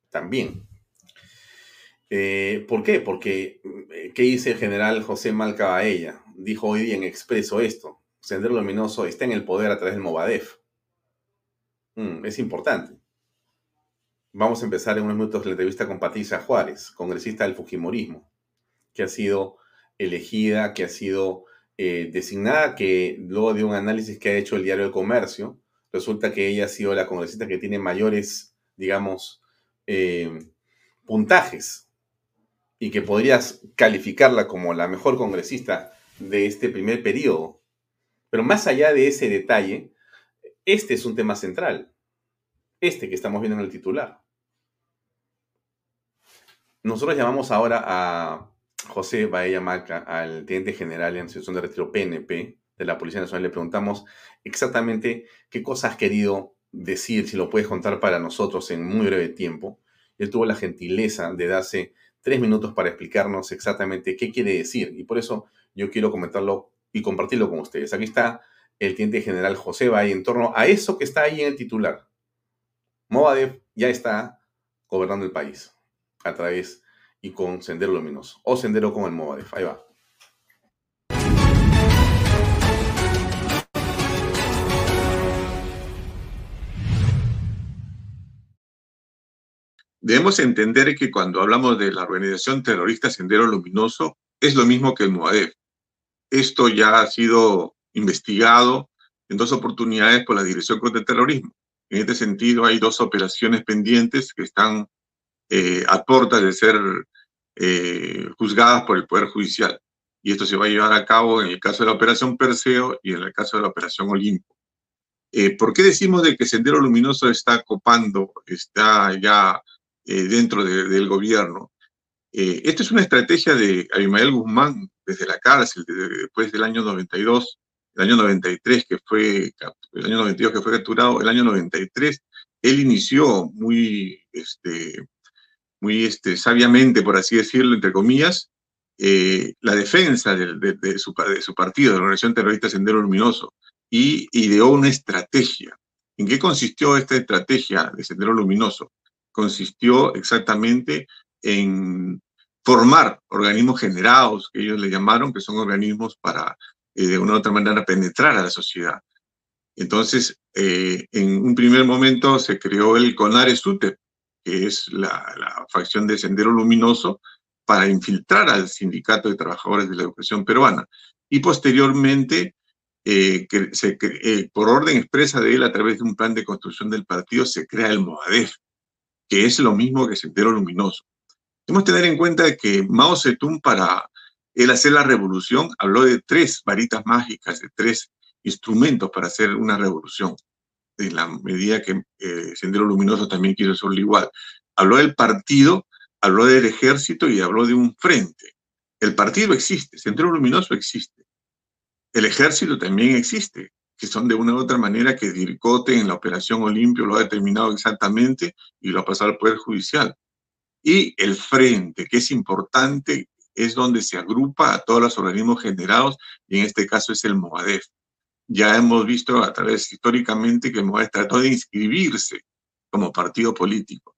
también. Eh, ¿Por qué? Porque, eh, ¿qué dice el general José Malcabaella? Dijo hoy en Expreso esto, Sendero Luminoso está en el poder a través del Movadef. Mm, es importante. Vamos a empezar en unos minutos la entrevista con Patricia Juárez, congresista del Fujimorismo, que ha sido elegida, que ha sido eh, designada, que luego de un análisis que ha hecho el diario El Comercio, resulta que ella ha sido la congresista que tiene mayores, digamos, puntajes y que podrías calificarla como la mejor congresista de este primer periodo. Pero más allá de ese detalle, este es un tema central, este que estamos viendo en el titular. Nosotros llamamos ahora a José Baella Maca, al teniente general en situación de retiro PNP de la Policía Nacional. Le preguntamos exactamente qué cosas has querido decir, si lo puedes contar para nosotros en muy breve tiempo. Él tuvo la gentileza de darse tres minutos para explicarnos exactamente qué quiere decir y por eso yo quiero comentarlo y compartirlo con ustedes. Aquí está el teniente general José Baella en torno a eso que está ahí en el titular. Movadef ya está gobernando el país a través y con Sendero Luminoso o Sendero con el Movadef. Ahí va. Debemos entender que cuando hablamos de la organización terrorista Sendero Luminoso, es lo mismo que el Movadef. Esto ya ha sido investigado en dos oportunidades por la Dirección contra el Terrorismo. En este sentido, hay dos operaciones pendientes que están eh, a de ser eh, juzgadas por el Poder Judicial. Y esto se va a llevar a cabo en el caso de la Operación Perseo y en el caso de la Operación Olimpo. Eh, ¿Por qué decimos de que Sendero Luminoso está copando, está ya eh, dentro del gobierno? esto es una estrategia de Abimael Guzmán desde la cárcel, después del año 92, el año 93 que fue, el año 92 que fue capturado, el año 93, él inició muy, este, muy este, sabiamente, por así decirlo, entre comillas, eh, la defensa de, su, partido, de la organización terrorista Sendero Luminoso, y ideó una estrategia. ¿En qué consistió esta estrategia de Sendero Luminoso? Consistió exactamente en formar organismos generados, que ellos le llamaron, que son organismos para, eh, de una u otra manera, penetrar a la sociedad. Entonces, eh, en un primer momento se creó el CONARE SUTEP, que es la, facción de Sendero Luminoso, para infiltrar al Sindicato de Trabajadores de la Educación Peruana. Y posteriormente, eh, que se, eh, por orden expresa de él, a través de un plan de construcción del partido, se crea el MOADEF, que es lo mismo que Sendero Luminoso. Tenemos que tener en cuenta que Mao Zedong, para el hacer la revolución, habló de tres varitas mágicas, de tres instrumentos para hacer una revolución. En la medida que eh, Sendero Luminoso también quiere hacerlo igual. Habló del partido, habló del ejército y habló de un frente. El partido existe, Sendero Luminoso existe. El ejército también existe, que son de una u otra manera que Dircote en la Operación Olimpio lo ha determinado exactamente y lo ha pasado al Poder Judicial. Y el frente, que es importante, es donde se agrupa a todos los organismos generados, y en este caso es el MOADEF. Ya hemos visto a través históricamente que el MOADEF trató de inscribirse como partido político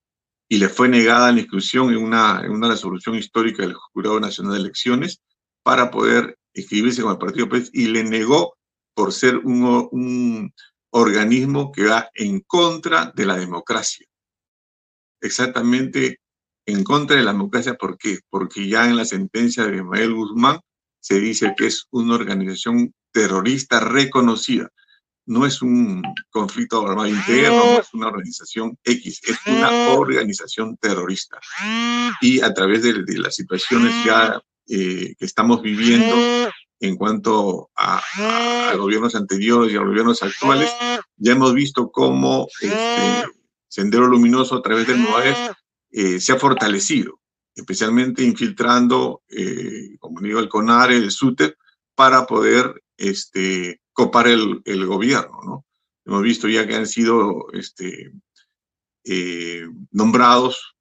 y le fue negada la inscripción en una, en una resolución histórica del Jurado Nacional de Elecciones para poder inscribirse como partido político y le negó por ser un, un organismo que va en contra de la democracia. Exactamente en contra de la democracia, ¿por qué? Porque ya en la sentencia de Ismael Guzmán se dice que es una organización terrorista reconocida. No es un conflicto armado interno, no es una organización X, es una organización terrorista. Y a través de, las situaciones ya eh, que estamos viviendo en cuanto a, gobiernos anteriores y a gobiernos actuales, ya hemos visto cómo este, Sendero Luminoso a través del MOAEF eh, se ha fortalecido, especialmente infiltrando, eh, como digo, el CONARE, el SUTEP, para poder este, copar el, gobierno. ¿no? Hemos visto ya que han sido este, eh, nombrados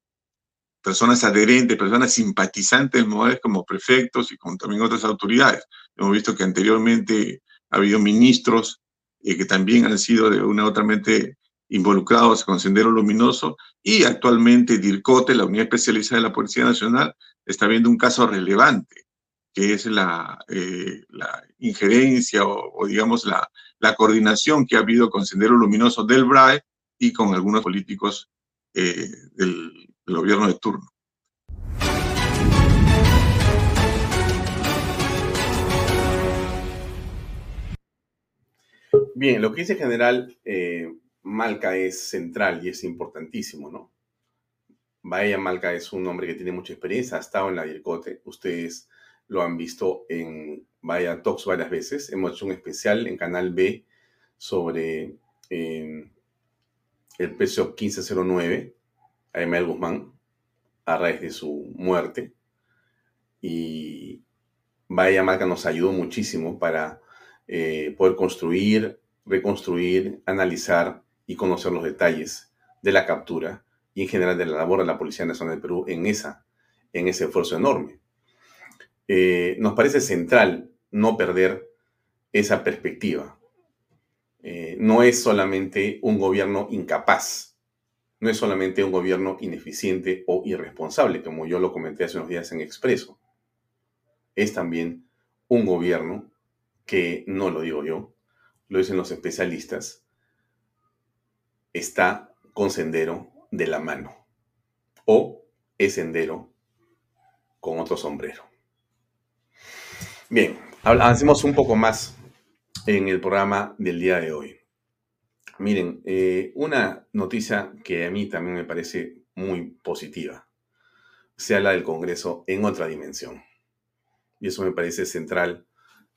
personas adherentes, personas simpatizantes del MOADES como prefectos y con también otras autoridades. Hemos visto que anteriormente ha habido ministros que también han sido de una u otra mente involucrados con Sendero Luminoso y actualmente DIRCOTE, la Unidad Especializada de la Policía Nacional, está viendo un caso relevante, que es la, eh, injerencia o, digamos la, coordinación que ha habido con Sendero Luminoso del BRAE y con algunos políticos eh, del gobierno de turno. Bien, lo que dice general eh, Malca es central y es importantísimo, ¿no? Bahía Malca es un hombre que tiene mucha experiencia, ha estado en la DIRCOTE, ustedes lo han visto en Bahía Talks varias veces, hemos hecho un especial en Canal B sobre eh, el precio 1509 a Emel Guzmán a raíz de su muerte. Y Bahía Malca nos ayudó muchísimo para eh, poder construir, reconstruir, analizar y conocer los detalles de la captura y en general de la labor de la Policía Nacional del Perú en, esa, en ese esfuerzo enorme. Eh, nos parece central no perder esa perspectiva. Eh, no es solamente un gobierno incapaz, no es solamente un gobierno ineficiente o irresponsable, como yo lo comenté hace unos días en Expreso. Es también un gobierno que, no lo digo yo, lo dicen los especialistas, está con sendero de la mano o es sendero con otro sombrero. Bien, avancemos un poco más en el programa del día de hoy. Miren, eh, una noticia que a mí también me parece muy positiva, se habla del Congreso en otra dimensión. Y eso me parece central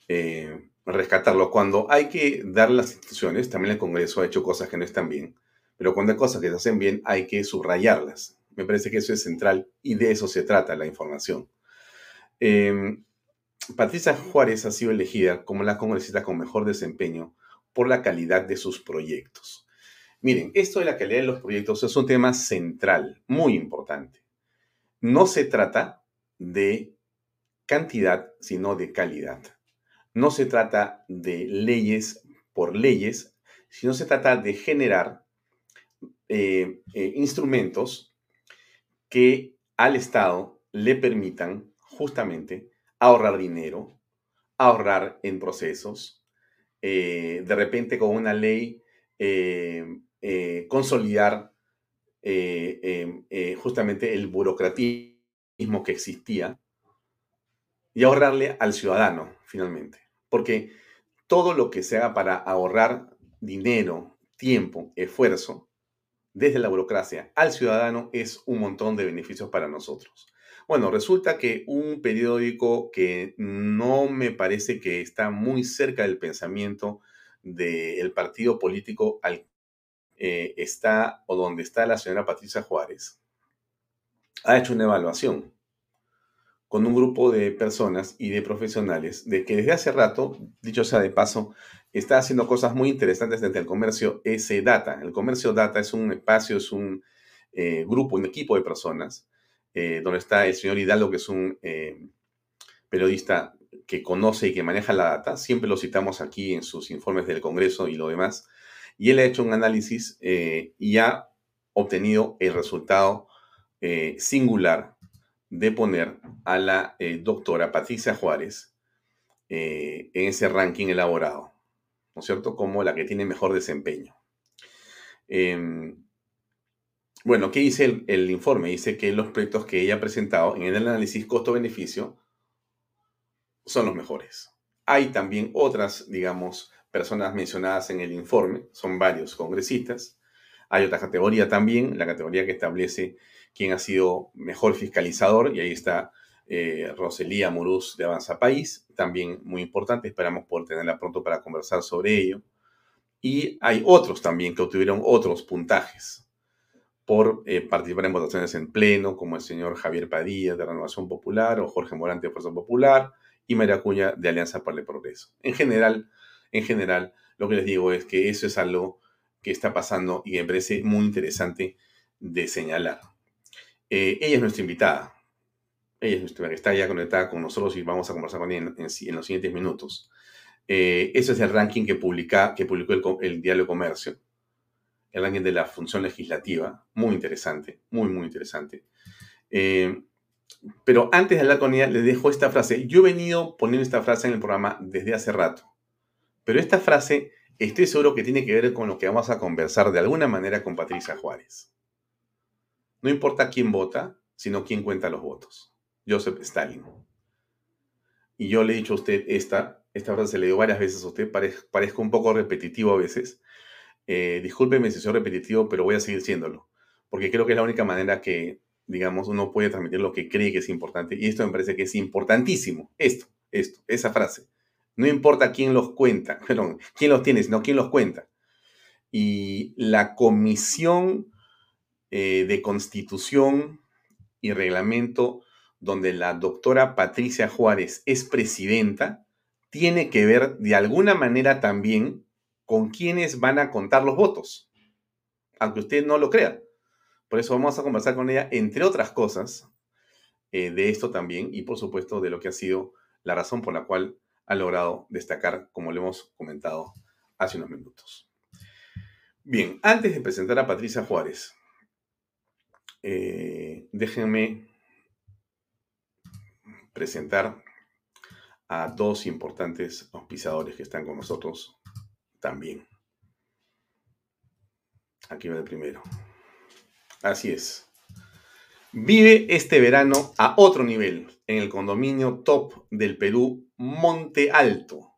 eh, rescatarlo. Cuando hay que dar las instituciones, también el Congreso ha hecho cosas que no están bien, pero cuando hay cosas que se hacen bien hay que subrayarlas. Me parece que eso es central y de eso se trata la información. Em, Patricia Juárez ha sido elegida como la congresista con mejor desempeño por la calidad de sus proyectos. Miren, esto de la calidad de los proyectos es un tema central, muy importante. No se trata de cantidad, sino de calidad. No se trata de leyes por leyes, sino se trata de generar eh, eh, instrumentos que al Estado le permitan justamente ahorrar dinero, ahorrar en procesos, eh, de repente con una ley consolidar justamente el burocratismo que existía y ahorrarle al ciudadano finalmente. Porque todo lo que sea para ahorrar dinero, tiempo, esfuerzo, desde la burocracia al ciudadano es un montón de beneficios para nosotros. Bueno, resulta que un periódico que no me parece que está muy cerca del pensamiento del partido político al eh, está o donde está la señora Patricia Juárez, ha hecho una evaluación con un grupo de personas y de profesionales de que desde hace rato, dicho sea de paso, está haciendo cosas muy interesantes desde el comercio S Data. El comercio Data es un espacio, es un eh, grupo, un equipo de personas, eh, donde está el señor Hidalgo, que es un eh, periodista que conoce y que maneja la data. Siempre lo citamos aquí en sus informes del Congreso y lo demás. Y él ha hecho un análisis y ha obtenido el resultado singular de poner a la eh, doctora Patricia Juárez eh, en ese ranking elaborado, ¿no es cierto? Como la que tiene mejor desempeño. Em, bueno, ¿qué dice el, el, informe? Dice que los proyectos que ella ha presentado en el análisis costo-beneficio son los mejores. Hay también otras, digamos, personas mencionadas en el informe, son varios congresistas. Hay otra categoría también, la categoría que establece quién ha sido mejor fiscalizador, y ahí está eh, Roselía Muruz de Avanza País, también muy importante, esperamos poder tenerla pronto para conversar sobre ello. Y hay otros también que obtuvieron otros puntajes por eh, participar en votaciones en pleno, como el señor Javier Padilla de Renovación Popular o Jorge Morante de Fuerza Popular y María Cuña de Alianza para el Progreso. En general, en general, lo que les digo es que eso es algo que está pasando y me parece muy interesante de señalar. Eh, ella es nuestra invitada. Ella es nuestra, está ya conectada con nosotros y vamos a conversar con ella en, los siguientes minutos. Eh, ese es el ranking que, publica, que publicó el, Diario Comercio. El ranking de la función legislativa. Muy interesante, muy, muy interesante. Eh, pero antes de hablar con ella, le dejo esta frase. Yo he venido poniendo esta frase en el programa desde hace rato. Pero esta frase estoy seguro que tiene que ver con lo que vamos a conversar de alguna manera con Patricia Juárez. No importa quién vota, sino quién cuenta los votos. Joseph Stalin. Y yo le he dicho a usted esta, esta frase se le dio varias veces a usted, parezco un poco repetitivo a veces. Eh, discúlpeme si soy repetitivo, pero voy a seguir siéndolo, porque creo que es la única manera que, digamos, uno puede transmitir lo que cree que es importante. Y esto me parece que es importantísimo. Esto, esto, esa frase. No importa quién los cuenta, perdón, quién los tiene, sino quién los cuenta. Y la comisión eh, de Constitución y Reglamento, donde la doctora Patricia Juárez es presidenta, tiene que ver de alguna manera también con quienes van a contar los votos, aunque usted no lo crea. Por eso vamos a conversar con ella, entre otras cosas, eh, de esto también y por supuesto de lo que ha sido la razón por la cual ha logrado destacar, como le hemos comentado hace unos minutos. Bien, antes de presentar a Patricia Juárez, eh, déjenme presentar a dos importantes auspiciadores que están con nosotros también. Aquí va el primero. Así es. Vive este verano a otro nivel en el condominio top del Perú, Monte Alto,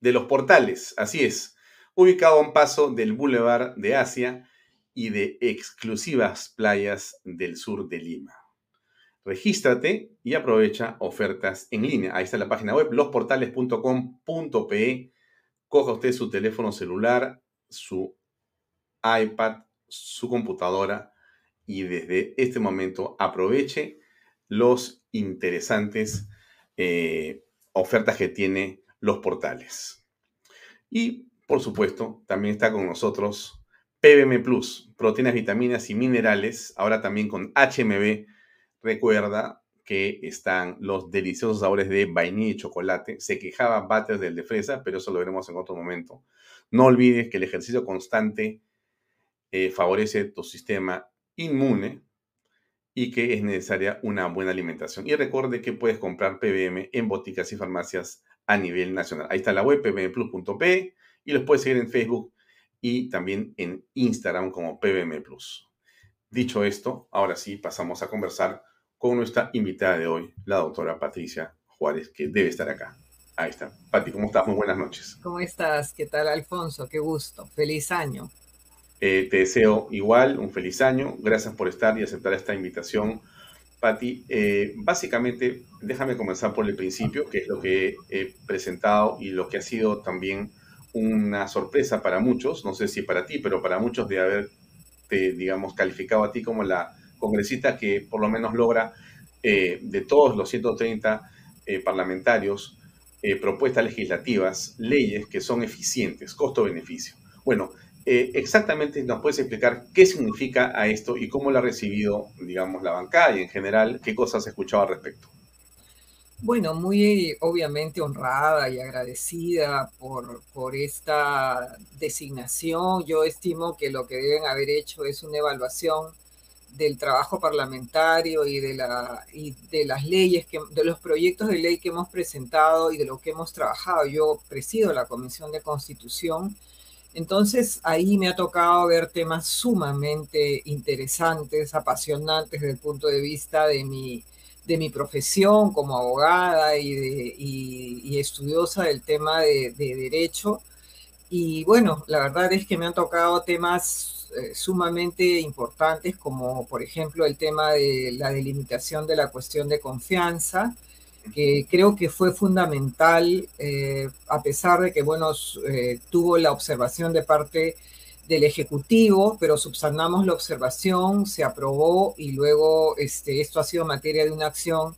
de los portales. Así es. Ubicado a un paso del Boulevard de Asia y de exclusivas playas del sur de Lima. Regístrate y aprovecha ofertas en línea. Ahí está la página web, losportales.com.pe. Coja usted su teléfono celular, su iPad, su computadora y desde este momento aproveche los interesantes eh, ofertas que tiene los portales. Y, por supuesto, también está con nosotros PBM Plus, proteínas, vitaminas y minerales, ahora también con HMB. Recuerda que están los deliciosos sabores de vainilla y chocolate. Se quejaba Bates del de fresa, pero eso lo veremos en otro momento. No olvides que el ejercicio constante eh, favorece tu sistema inmune y que es necesaria una buena alimentación. Y recuerde que puedes comprar PBM en boticas y farmacias a nivel nacional. Ahí está la web pbmplus.p y los puedes seguir en Facebook y también en Instagram como PBM Plus. Dicho esto, ahora sí pasamos a conversar con nuestra invitada de hoy, la doctora Patricia Juárez, que debe estar acá. Ahí está. Pati, ¿cómo estás? Muy buenas noches. ¿Cómo estás? ¿Qué tal, Alfonso? Qué gusto. Feliz año. Eh, te deseo igual un feliz año. Gracias por estar y aceptar esta invitación Patti. Eh, básicamente, déjame comenzar por el principio, que es lo que he presentado y lo que ha sido también una sorpresa para muchos, no sé si para ti, pero para muchos de haberte, digamos, calificado a ti como la congresista que por lo menos logra eh, de todos los 130 eh, parlamentarios propuestas legislativas, leyes que son eficientes, costo-beneficio. Bueno, eh, exactamente nos puedes explicar qué significa a esto y cómo lo ha recibido, digamos, la bancada y en general, qué cosas has escuchado al respecto. Bueno, muy obviamente honrada y agradecida por, por esta designación. Yo estimo que lo que deben haber hecho es una evaluación del trabajo parlamentario y de, la, y de las leyes, que, de los proyectos de ley que hemos presentado y de lo que hemos trabajado. Yo presido la Comisión de Constitución entonces ahí me ha tocado ver temas sumamente interesantes, apasionantes desde el punto de vista de mi, de mi profesión como abogada y, estudiosa del tema de, derecho. Y bueno, la verdad es que me han tocado temas eh, sumamente importantes como por ejemplo el tema de la delimitación de la cuestión de confianza, que creo que fue fundamental, eh, a pesar de que, bueno, eh, tuvo la observación de parte del Ejecutivo, pero subsanamos la observación, se aprobó y luego este, esto ha sido materia de una acción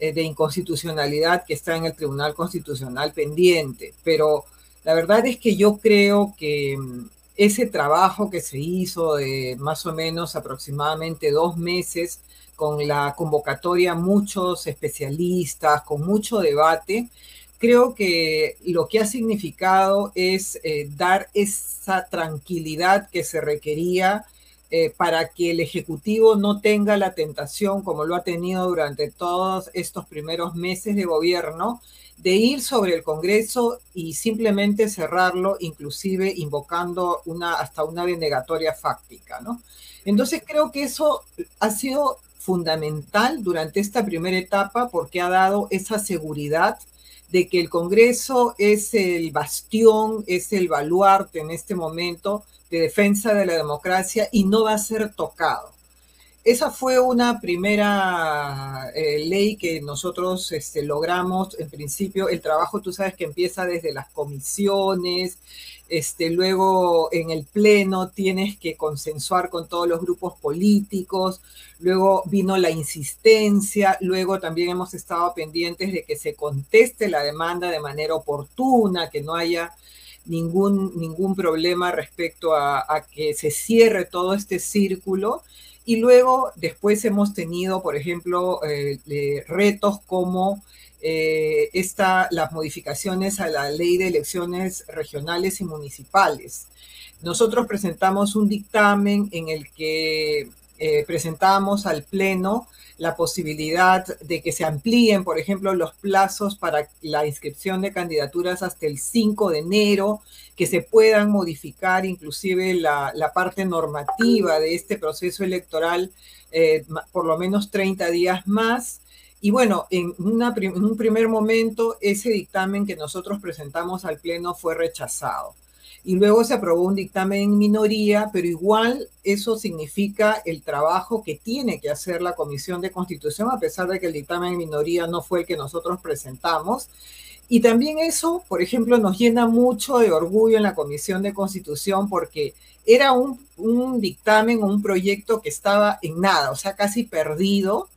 eh, de inconstitucionalidad que está en el Tribunal Constitucional pendiente. Pero la verdad es que yo creo que mm, ese trabajo que se hizo de más o menos aproximadamente dos meses, con la convocatoria muchos especialistas, con mucho debate, creo que lo que ha significado es eh, dar esa tranquilidad que se requería eh, para que el Ejecutivo no tenga la tentación, como lo ha tenido durante todos estos primeros meses de gobierno, de ir sobre el Congreso y simplemente cerrarlo, inclusive invocando una, hasta una denegatoria fáctica, ¿no? Entonces creo que eso ha sido fundamental durante esta primera etapa porque ha dado esa seguridad de que el Congreso es el bastión, es el baluarte en este momento de defensa de la democracia y no va a ser tocado. Esa fue una primera eh, ley que nosotros este, logramos. En principio, el trabajo, tú sabes que empieza desde las comisiones, este, luego en el Pleno tienes que consensuar con todos los grupos políticos, luego vino la insistencia, luego también hemos estado pendientes de que se conteste la demanda de manera oportuna, que no haya ningún, ningún problema respecto a, que se cierre todo este círculo. Y luego después hemos tenido, por ejemplo, eh, eh, retos como eh, las modificaciones a la ley de elecciones regionales y municipales. Nosotros presentamos un dictamen en el que eh, presentamos al Pleno la posibilidad de que se amplíen, por ejemplo, los plazos para la inscripción de candidaturas hasta el 5 de enero, que se puedan modificar inclusive la, parte normativa de este proceso electoral eh, por lo menos 30 días más. Y bueno, en, en un primer momento ese dictamen que nosotros presentamos al Pleno fue rechazado y luego se aprobó un dictamen en minoría, pero igual eso significa el trabajo que tiene que hacer la Comisión de Constitución, a pesar de que el dictamen en minoría no fue el que nosotros presentamos. Y también eso, por ejemplo, nos llena mucho de orgullo en la Comisión de Constitución porque era un, un dictamen un proyecto que estaba en nada, o sea, casi perdido.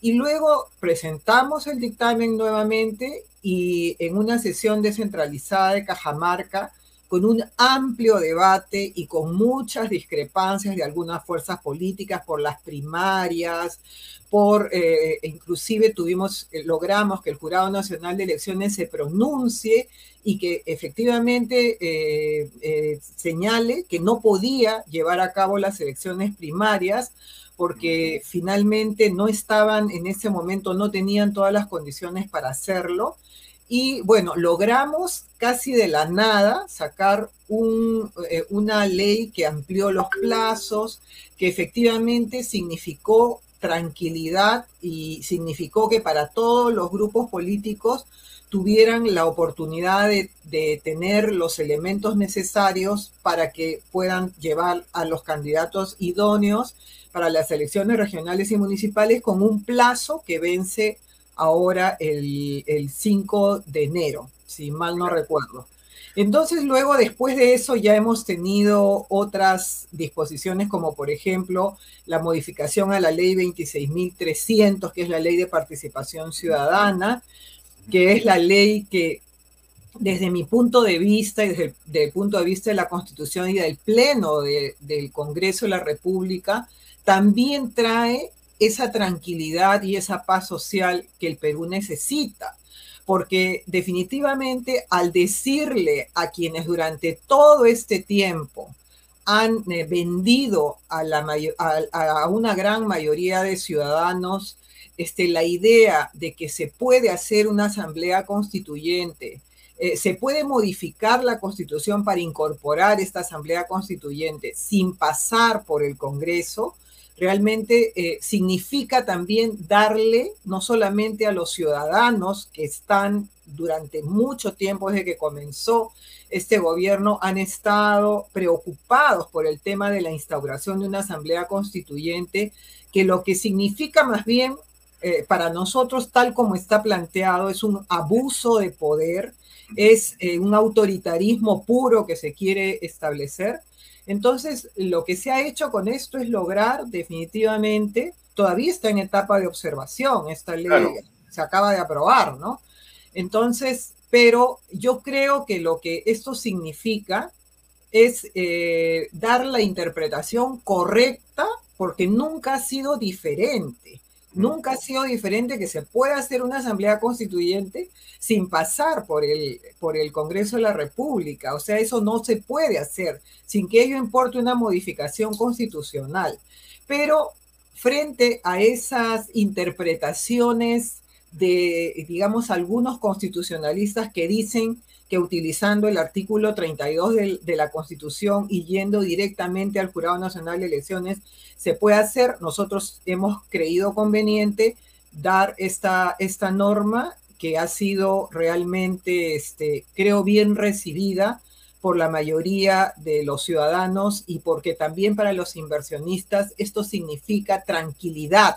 Y luego presentamos el dictamen nuevamente y en una sesión descentralizada de Cajamarca, con un amplio debate y con muchas discrepancias de algunas fuerzas políticas por las primarias, por eh, inclusive tuvimos, eh, logramos que el Jurado Nacional de Elecciones se pronuncie y que efectivamente eh, señale que no podía llevar a cabo las elecciones primarias porque finalmente no estaban en ese momento, no tenían todas las condiciones para hacerlo y bueno, logramos casi de la nada sacar eh, una ley que amplió los plazos, que efectivamente significó tranquilidad y significó que para todos los grupos políticos tuvieran la oportunidad de, tener los elementos necesarios para que puedan llevar a los candidatos idóneos para las elecciones regionales y municipales con un plazo que vence ahora el, el 5 de enero, si mal no recuerdo. Entonces, luego, después de eso, ya hemos tenido otras disposiciones, como por ejemplo la modificación a la ley 26.300, que es la ley de participación ciudadana, que es la ley que desde mi punto de vista y desde el, punto de vista de la Constitución y del Pleno de, del Congreso de la República, también trae esa tranquilidad y esa paz social que el Perú necesita. Porque definitivamente al decirle a quienes durante todo este tiempo han eh, vendido a, la a, una gran mayoría de ciudadanos este, la idea de que se puede hacer una asamblea constituyente, eh, se puede modificar la constitución para incorporar esta asamblea constituyente sin pasar por el Congreso, realmente eh, significa también darle no solamente a los ciudadanos que están durante mucho tiempo desde que comenzó este gobierno, han estado preocupados por el tema de la instauración de una asamblea constituyente, que lo que significa más bien eh, para nosotros, tal como está planteado, es un abuso de poder, es eh, un autoritarismo puro que se quiere establecer. Entonces, lo que se ha hecho con esto es lograr definitivamente, todavía está en etapa de observación, esta ley se acaba de aprobar, ¿no? Entonces, pero yo creo que lo que esto significa es eh, dar la interpretación correcta porque nunca ha sido diferente. Nunca ha sido diferente que se pueda hacer una asamblea constituyente sin pasar por el, por el Congreso de la República. O sea, eso no se puede hacer sin que ello importe una modificación constitucional. Pero frente a esas interpretaciones de, digamos, algunos constitucionalistas que dicen que utilizando el artículo 32 de, de, la Constitución y yendo directamente al Jurado Nacional de Elecciones se puede hacer. Nosotros hemos creído conveniente dar esta, esta norma que ha sido realmente, este, creo, bien recibida por la mayoría de los ciudadanos y porque también para los inversionistas esto significa tranquilidad.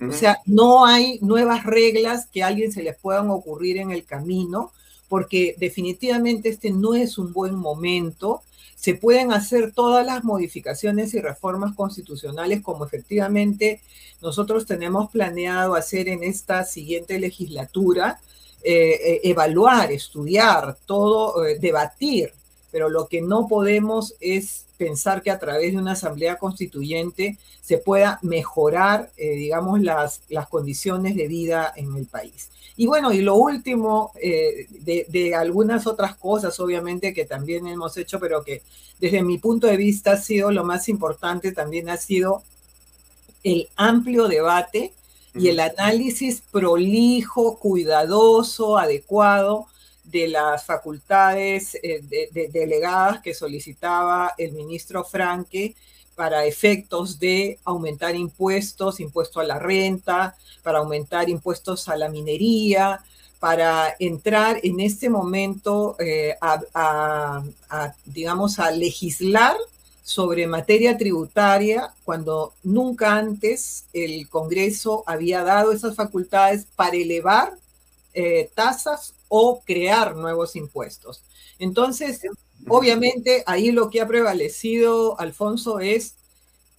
O sea, no hay nuevas reglas que a alguien se les puedan ocurrir en el camino, porque definitivamente este no es un buen momento. Se pueden hacer todas las modificaciones y reformas constitucionales como efectivamente nosotros tenemos planeado hacer en esta siguiente legislatura, eh, eh, evaluar, estudiar, todo, eh, debatir, pero lo que no podemos es pensar que a través de una asamblea constituyente se pueda mejorar, digamos, las, las condiciones de vida en el país. Y bueno, y lo último, eh, de, de, algunas otras cosas, obviamente, que también hemos hecho, pero que desde mi punto de vista ha sido lo más importante, también ha sido el amplio debate y el análisis prolijo, cuidadoso, adecuado de las facultades eh, de, de, delegadas que solicitaba el ministro Franque para efectos de aumentar impuestos, impuesto a la renta, para aumentar impuestos a la minería, para entrar en este momento eh, a, digamos, a legislar sobre materia tributaria cuando nunca antes el Congreso había dado esas facultades para elevar eh, tasas o crear nuevos impuestos. Entonces, Obviamente, ahí lo que ha prevalecido, Alfonso, es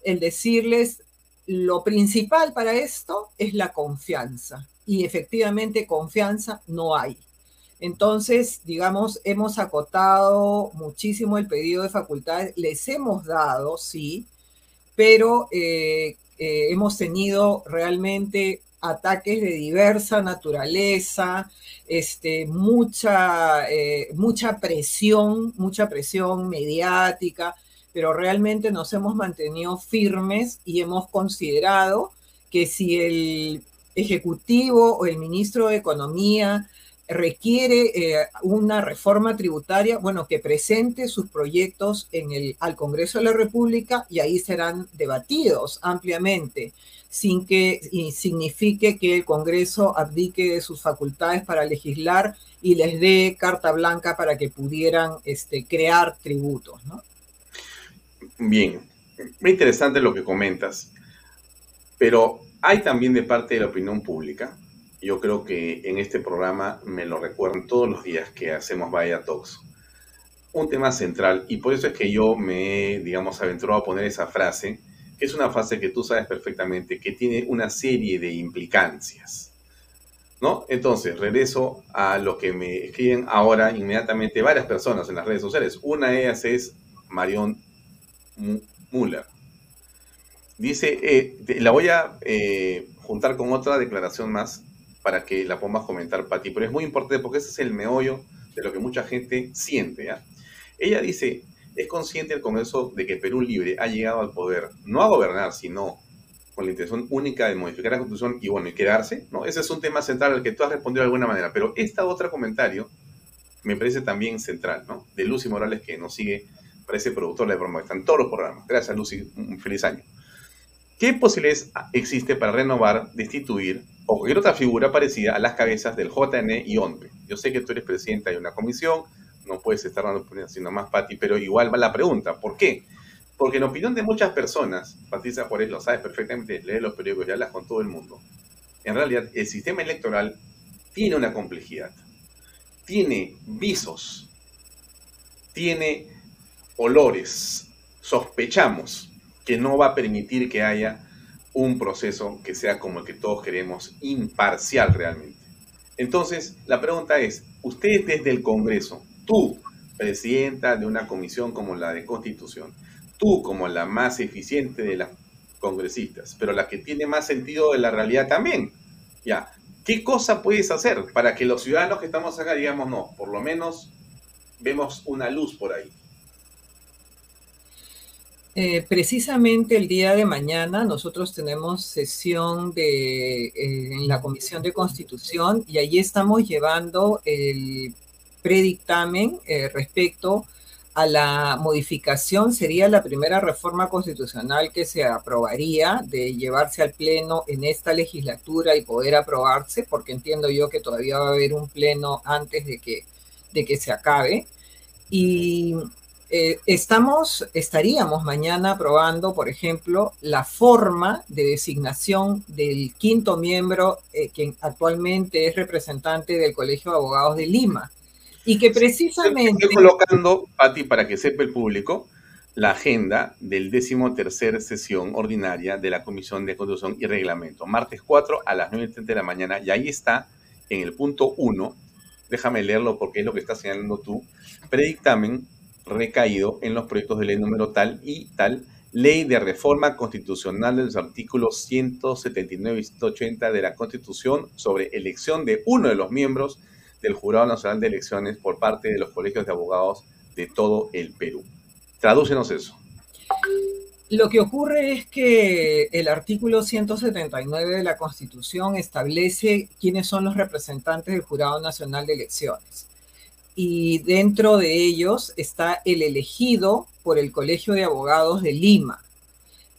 el decirles lo principal para esto es la confianza. Y efectivamente, confianza no hay. Entonces, digamos, hemos acotado muchísimo el pedido de facultades, les hemos dado, sí, pero eh, eh, hemos tenido realmente ataques de diversa naturaleza, este, mucha, eh, mucha presión, mucha presión mediática, pero realmente nos hemos mantenido firmes y hemos considerado que si el Ejecutivo o el ministro de Economía requiere eh, una reforma tributaria, bueno, que presente sus proyectos en el, al Congreso de la República y ahí serán debatidos ampliamente, sin que signifique que el Congreso abdique de sus facultades para legislar y les dé carta blanca para que pudieran este, crear tributos, ¿no? Bien, muy interesante lo que comentas, pero hay también de parte de la opinión pública yo creo que en este programa me lo recuerdan todos los días que hacemos Vaya Talks. Un tema central, y por eso es que yo me, digamos, aventurado a poner esa frase, que es una frase que tú sabes perfectamente, que tiene una serie de implicancias. ¿No? Entonces, regreso a lo que me escriben ahora inmediatamente varias personas en las redes sociales. Una de ellas es Marion Muller. Dice, eh, la voy a eh, juntar con otra declaración más para que la podamos comentar, Pati. Pero es muy importante porque ese es el meollo de lo que mucha gente siente. Ella dice, es consciente el Congreso de que Perú Libre ha llegado al poder, no a gobernar, sino con la intención única de modificar la Constitución y bueno, y quedarse, ¿no? Ese es un tema central al que tú has respondido de alguna manera, pero este otro comentario me parece también central, ¿no? De Lucy Morales, que nos sigue, parece productora de programas, están todos los programas. Gracias, Lucy, un feliz año. ¿Qué posibilidades existe para renovar, destituir o cualquier otra figura parecida a las cabezas del JN y ONPE? Yo sé que tú eres presidenta de una comisión, no puedes estar dando sino más, Pati, pero igual va la pregunta. ¿Por qué? Porque en opinión de muchas personas, Patricia Juárez lo sabe perfectamente, lee los periódicos y hablas con todo el mundo, en realidad el sistema electoral tiene una complejidad, tiene visos, tiene olores, sospechamos que no va a permitir que haya un proceso que sea como el que todos queremos, imparcial realmente. Entonces, la pregunta es, ustedes desde el Congreso, tú, presidenta de una comisión como la de Constitución, tú como la más eficiente de las congresistas, pero la que tiene más sentido de la realidad también, ya, ¿qué cosa puedes hacer para que los ciudadanos que estamos acá digamos, no, por lo menos vemos una luz por ahí? Eh, precisamente el día de mañana nosotros tenemos sesión de, eh, en la Comisión de Constitución y allí estamos llevando el predictamen eh, respecto a la modificación, sería la primera reforma constitucional que se aprobaría de llevarse al Pleno en esta legislatura y poder aprobarse, porque entiendo yo que todavía va a haber un Pleno antes de que, de que se acabe. Y eh, estamos, estaríamos mañana aprobando, por ejemplo, la forma de designación del quinto miembro, eh, que actualmente es representante del Colegio de Abogados de Lima. Y que precisamente... Estoy colocando, Pati, para que sepa el público, la agenda del décimo tercer sesión ordinaria de la Comisión de Constitución y Reglamento, martes 4 a las 9.30 de la mañana, y ahí está, en el punto 1, déjame leerlo porque es lo que estás señalando tú, predictamen recaído en los proyectos de ley número tal y tal, ley de reforma constitucional de los artículos 179 y 180 de la Constitución sobre elección de uno de los miembros del Jurado Nacional de Elecciones por parte de los colegios de abogados de todo el Perú. Tradúcenos eso. Lo que ocurre es que el artículo 179 de la Constitución establece quiénes son los representantes del Jurado Nacional de Elecciones y dentro de ellos está el elegido por el Colegio de Abogados de Lima.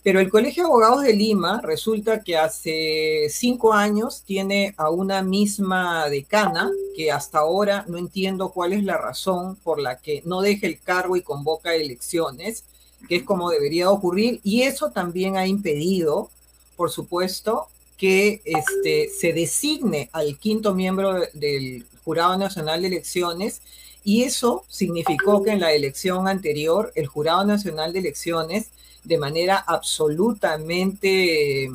Pero el Colegio de Abogados de Lima resulta que hace cinco años tiene a una misma decana que hasta ahora no entiendo cuál es la razón por la que no deja el cargo y convoca elecciones, que es como debería ocurrir. Y eso también ha impedido, por supuesto, que este, se designe al quinto miembro del Jurado Nacional de Elecciones y eso significó que en la elección anterior el Jurado Nacional de Elecciones de manera absolutamente eh,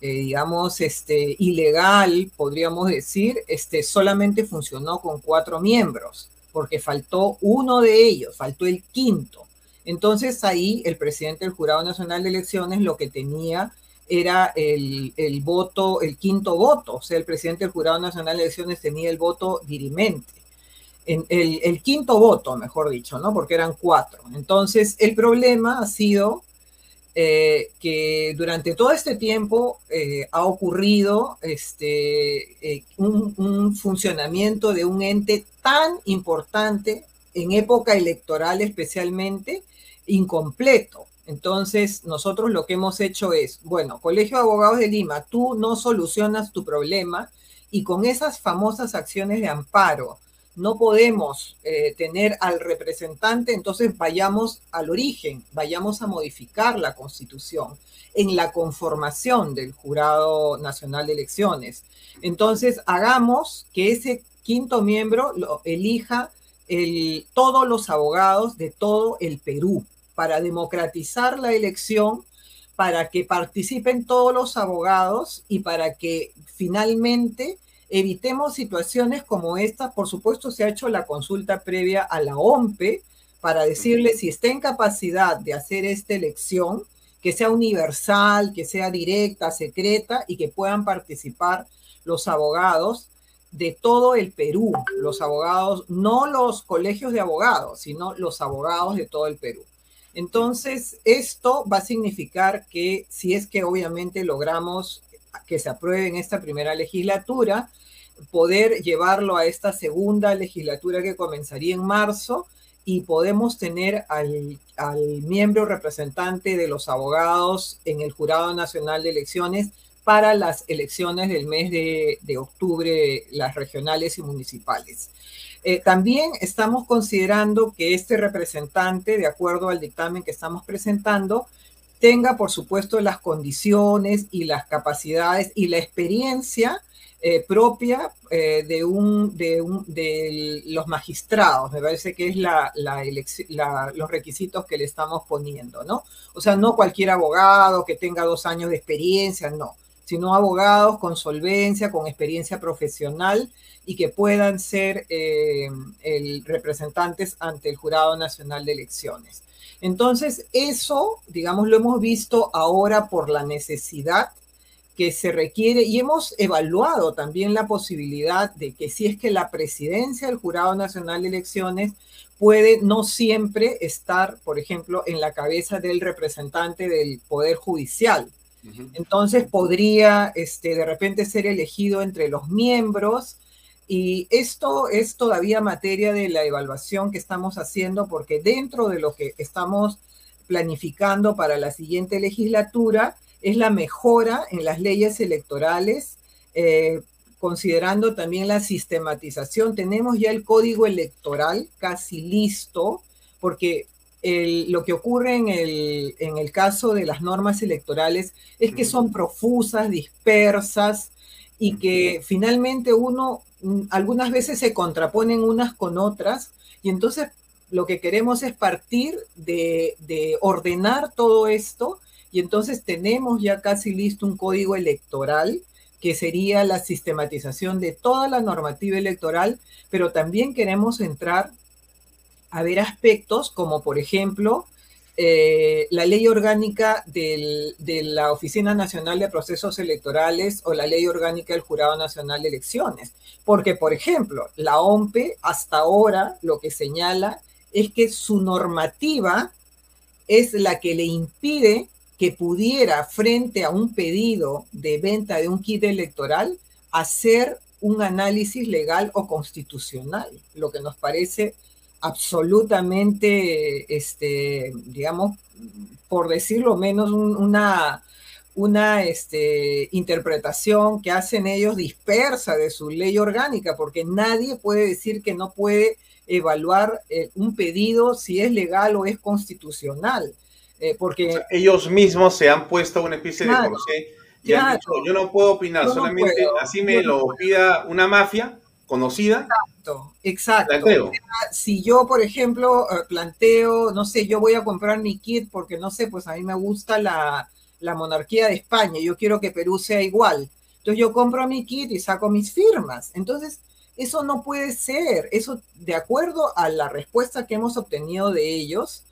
digamos, este, ilegal, podríamos decir, este, solamente funcionó con cuatro miembros, porque faltó uno de ellos, faltó el quinto. Entonces ahí el presidente del Jurado Nacional de Elecciones lo que tenía era el, voto, el quinto voto, o sea, el presidente del Jurado Nacional de Elecciones tenía el voto dirimente. En el, el, quinto voto, mejor dicho, ¿no? Porque eran cuatro. Entonces, el problema ha sido eh, que durante todo este tiempo eh, ha ocurrido este, eh, un, funcionamiento de un ente tan importante en época electoral especialmente incompleto. Entonces, nosotros lo que hemos hecho es, bueno, Colegio de Abogados de Lima, tú no solucionas tu problema y con esas famosas acciones de amparo, no podemos eh, tener al representante, entonces vayamos al origen, vayamos a modificar la constitución en la conformación del Jurado Nacional de Elecciones. Entonces, hagamos que ese quinto miembro lo elija el, todos los abogados de todo el Perú para democratizar la elección, para que participen todos los abogados y para que finalmente evitemos situaciones como esta. Por supuesto, se ha hecho la consulta previa a la OMPE para decirle si está en capacidad de hacer esta elección, que sea universal, que sea directa, secreta y que puedan participar los abogados de todo el Perú, los abogados, no los colegios de abogados, sino los abogados de todo el Perú. Entonces, esto va a significar que si es que obviamente logramos que se apruebe en esta primera legislatura, poder llevarlo a esta segunda legislatura que comenzaría en marzo y podemos tener al, miembro representante de los abogados en el Jurado Nacional de Elecciones para las elecciones del mes de, octubre, las regionales y municipales. Eh, también estamos considerando que este representante, de acuerdo al dictamen que estamos presentando, tenga, por supuesto, las condiciones y las capacidades y la experiencia eh, propia eh, de, un, de, un, de, los magistrados, me parece que es la, la, los requisitos que le estamos poniendo, ¿no? O sea, no cualquier abogado que tenga dos años de experiencia, no, sino abogados con solvencia, con experiencia profesional y que puedan ser eh, el, representantes ante el Jurado Nacional de Elecciones. Entonces, eso, digamos, lo hemos visto ahora por la necesidad que se requiere y hemos evaluado también la posibilidad de que si es que la presidencia del Jurado Nacional de Elecciones puede no siempre estar, por ejemplo, en la cabeza del representante del Poder Judicial. Entonces podría este, de repente ser elegido entre los miembros y esto es todavía materia de la evaluación que estamos haciendo porque dentro de lo que estamos planificando para la siguiente legislatura, es la mejora en las leyes electorales, eh, considerando también la sistematización. Tenemos ya el código electoral casi listo, porque lo que ocurre en el, en el caso de las normas electorales es que son profusas, dispersas y que finalmente uno mm, algunas veces se contraponen unas con otras y entonces lo que queremos es partir de, de ordenar todo esto y entonces tenemos ya casi listo un código electoral que sería la sistematización de toda la normativa electoral, pero también queremos entrar a ver aspectos como, por ejemplo, eh, la ley orgánica de la Oficina Nacional de Procesos Electorales o la ley orgánica del Jurado Nacional de Elecciones. Porque, por ejemplo, la OMPE hasta ahora lo que señala es que su normativa es la que le impide que pudiera, frente a un pedido de venta de un kit electoral, hacer un análisis legal o constitucional, lo que nos parece absolutamente, este, digamos, por decirlo menos, una, una este, interpretación que hacen ellos dispersa de su ley orgánica, porque nadie puede decir que no puede evaluar eh, un pedido si es legal o es constitucional. Eh, porque ellos mismos se han puesto una especie de corset y han dicho, yo no puedo opinar, solamente así me lo pida una mafia conocida. Exacto, exacto. Si yo, por ejemplo, eh, planteo, no sé, yo voy a comprar mi kit porque, no sé, pues a mí me gusta la, la monarquía de España, yo quiero que Perú sea igual. Entonces yo compro mi kit y saco mis firmas. Entonces, eso no puede ser. Eso, de acuerdo a la respuesta que hemos obtenido de ellos,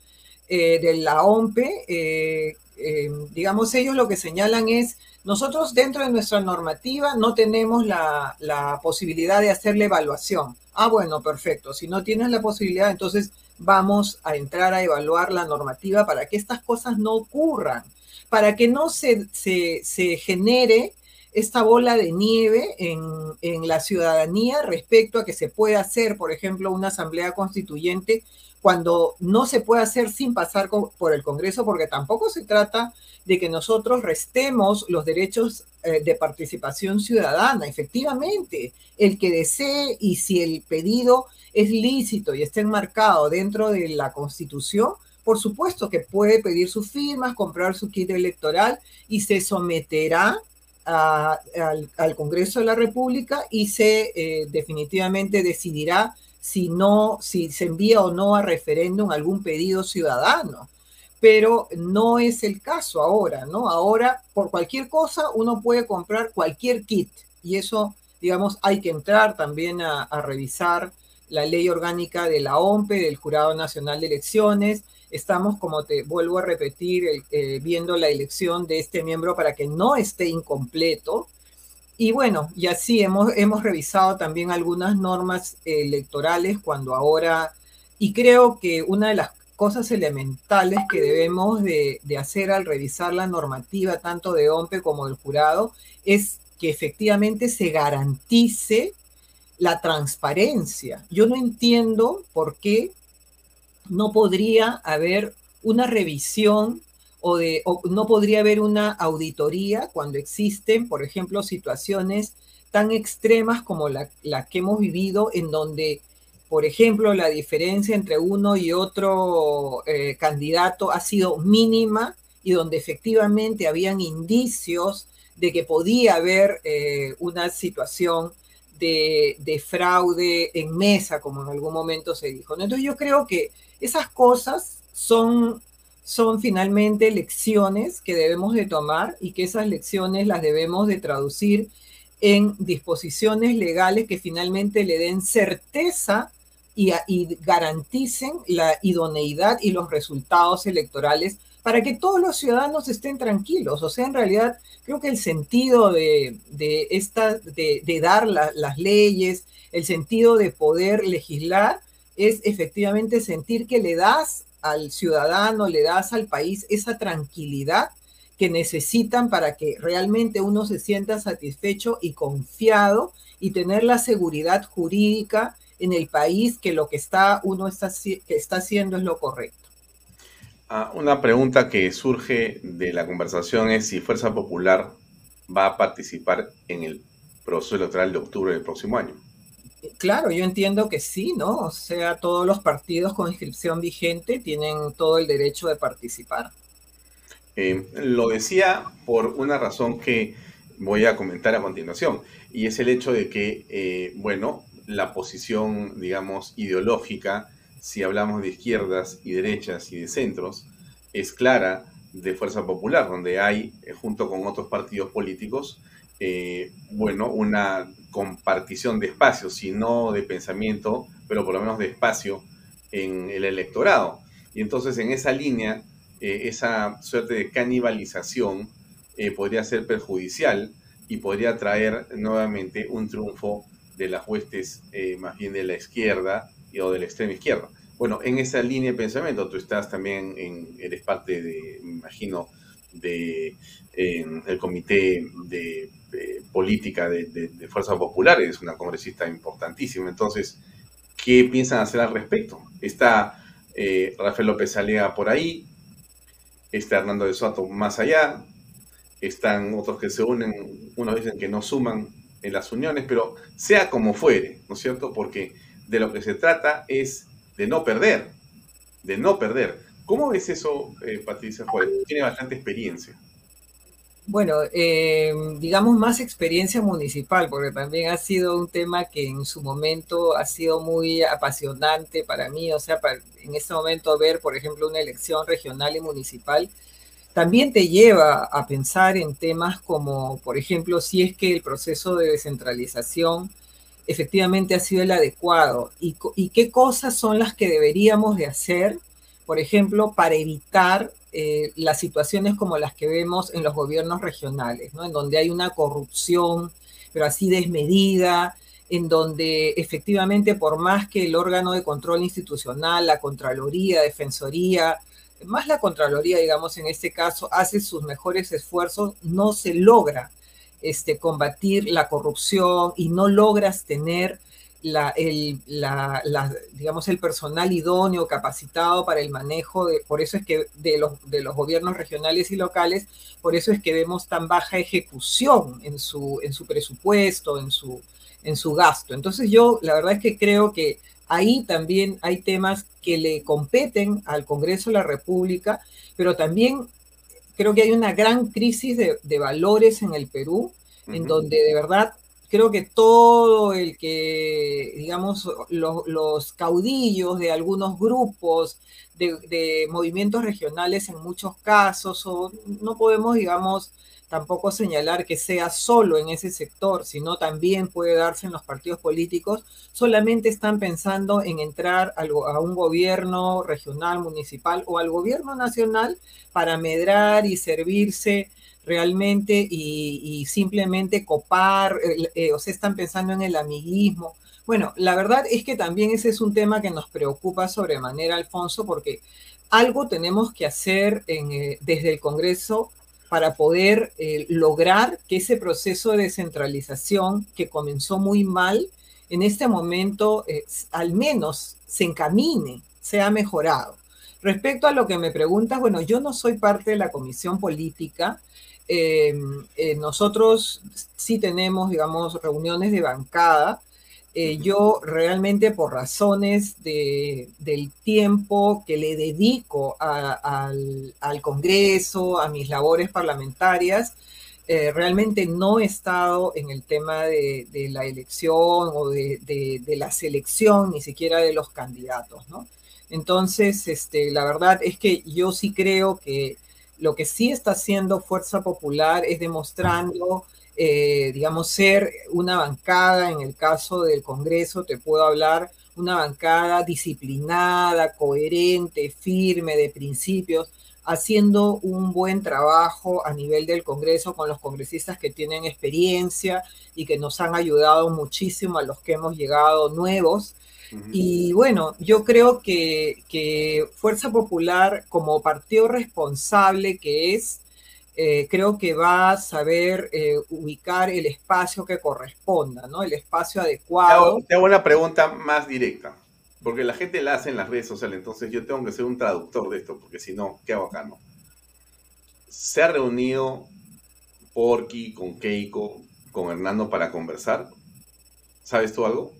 eh, de la OMPE, eh, eh, digamos, ellos lo que señalan es, nosotros dentro de nuestra normativa no tenemos la, la, posibilidad de hacer la evaluación. Ah, bueno, perfecto. Si no tienes la posibilidad, entonces vamos a entrar a evaluar la normativa para que estas cosas no ocurran, para que no se, se, genere esta bola de nieve en, en, la ciudadanía respecto a que se pueda hacer, por ejemplo, una asamblea constituyente cuando no se puede hacer sin pasar por el Congreso, porque tampoco se trata de que nosotros restemos los derechos eh, de participación ciudadana. Efectivamente, el que desee y si el pedido es lícito y está enmarcado dentro de la Constitución, por supuesto que puede pedir sus firmas, comprar su kit electoral y se someterá al, Congreso de la República y se eh, definitivamente decidirá si no, si se envía o no a referéndum algún pedido ciudadano. Pero no es el caso ahora, ¿no? Ahora, por cualquier cosa, uno puede comprar cualquier kit y eso, digamos, hay que entrar también a, revisar la ley orgánica de la OMPE, del Jurado Nacional de Elecciones. Estamos, como te vuelvo a repetir, eh, viendo la elección de este miembro para que no esté incompleto, y bueno, y así hemos, hemos revisado también algunas normas electorales cuando ahora, y creo que una de las cosas elementales que debemos de, hacer al revisar la normativa tanto de OMPE como del jurado es que efectivamente se garantice la transparencia. Yo no entiendo por qué no podría haber una revisión o, de, no podría haber una auditoría cuando existen, por ejemplo, situaciones tan extremas como la, que hemos vivido en donde, por ejemplo, la diferencia entre uno y otro eh, candidato ha sido mínima y donde efectivamente habían indicios de que podía haber eh, una situación de, fraude en mesa, como en algún momento se dijo. Entonces yo creo que esas cosas son son finalmente lecciones que debemos de tomar y que esas lecciones las debemos de traducir en disposiciones legales que finalmente le den certeza y, garanticen la idoneidad y los resultados electorales para que todos los ciudadanos estén tranquilos. O sea, en realidad creo que el sentido de, esta, de, dar las leyes, el sentido de poder legislar, es efectivamente sentir que le das al ciudadano, le das al país esa tranquilidad que necesitan para que realmente uno se sienta satisfecho y confiado y tener la seguridad jurídica en el país que lo que está uno está, que está haciendo es lo correcto. Ah, una pregunta que surge de la conversación es si Fuerza Popular va a participar en el proceso electoral de octubre del próximo año. Claro, yo entiendo que sí, ¿no? O sea, todos los partidos con inscripción vigente tienen todo el derecho de participar. Eh, lo decía por una razón que voy a comentar a continuación, y es el hecho de que, eh, bueno, la posición, digamos, ideológica, si hablamos de izquierdas y derechas y de centros, es clara de Fuerza Popular, donde hay, eh, junto con otros partidos políticos, bueno, una compartición de espacio, sino de pensamiento, pero por lo menos de espacio en el electorado. Y entonces en esa línea, eh, esa suerte de canibalización eh, podría ser perjudicial y podría traer nuevamente un triunfo de las huestes eh, más bien de la izquierda y, o de la extrema izquierda. Bueno, en esa línea de pensamiento, tú estás también, en, eres parte de, me imagino, de el comité de política de, de, Fuerza Popular, es una congresista importantísima. Entonces, ¿qué piensan hacer al respecto? Está eh, Rafael López Alea por ahí, está Hernando de Soto más allá, están otros que se unen, unos dicen que no suman en las uniones, pero sea como fuere, ¿no es cierto? Porque de lo que se trata es de no perder, de no perder. ¿Cómo ves eso, eh, Patricia Juárez? Tiene bastante experiencia. Bueno, eh, digamos más experiencia municipal, porque también ha sido un tema que en su momento ha sido muy apasionante para mí, o sea, en este momento ver, por ejemplo, una elección regional y municipal, también te lleva a pensar en temas como, por ejemplo, si es que el proceso de descentralización efectivamente ha sido el adecuado y, y qué cosas son las que deberíamos de hacer, por ejemplo, para evitar eh, las situaciones como las que vemos en los gobiernos regionales, ¿no? en donde hay una corrupción, pero así desmedida, en donde efectivamente por más que el órgano de control institucional, la Contraloría, Defensoría, más la Contraloría, digamos, en este caso, hace sus mejores esfuerzos, no se logra este, combatir la corrupción y no logras tener la, el, la, digamos, el personal idóneo, capacitado para el manejo, de, por eso es que de los, de los gobiernos regionales y locales, por eso es que vemos tan baja ejecución en su, en su presupuesto, en su, en su gasto. Entonces yo la verdad es que creo que ahí también hay temas que le competen al Congreso de la República, pero también creo que hay una gran crisis de, valores en el Perú, en donde de verdad creo que todo el que, digamos, los caudillos de algunos grupos, de, movimientos regionales en muchos casos, o no podemos, digamos, tampoco señalar que sea solo en ese sector, sino también puede darse en los partidos políticos, solamente están pensando en entrar a un gobierno regional, municipal o al gobierno nacional para medrar y servirse realmente y, simplemente copar, eh, o sea, están pensando en el amiguismo. Bueno, la verdad es que también ese es un tema que nos preocupa sobremanera, Alfonso, porque algo tenemos que hacer eh, desde el Congreso para poder eh, lograr que ese proceso de descentralización que comenzó muy mal, en este momento al menos se encamine, sea mejorado. Respecto a lo que me preguntas, bueno, yo no soy parte de la comisión política, eh, eh, nosotros sí tenemos, digamos, reuniones de bancada. Eh, yo realmente por razones de, del tiempo que le dedico al, Congreso, a mis labores parlamentarias, realmente no he estado en el tema de, la elección o de, de, la selección, ni siquiera de los candidatos, ¿no? Entonces, este, la verdad es que yo sí creo que lo que sí está haciendo Fuerza Popular es demostrando, eh, digamos, ser una bancada, en el caso del Congreso, te puedo hablar, una bancada disciplinada, coherente, firme, de principios, haciendo un buen trabajo a nivel del Congreso con los congresistas que tienen experiencia y que nos han ayudado muchísimo a los que hemos llegado nuevos y bueno, yo creo que, Fuerza Popular, como partido responsable que es, eh, creo que va a saber eh, ubicar el espacio que corresponda, ¿no? El espacio adecuado. Te hago, una pregunta más directa, porque la gente la hace en las redes sociales, entonces yo tengo que ser un traductor de esto, porque si no, ¿qué hago acá, no? ¿Se ha reunido Porky con Keiko, con Hernando para conversar? ¿Sabes tú algo?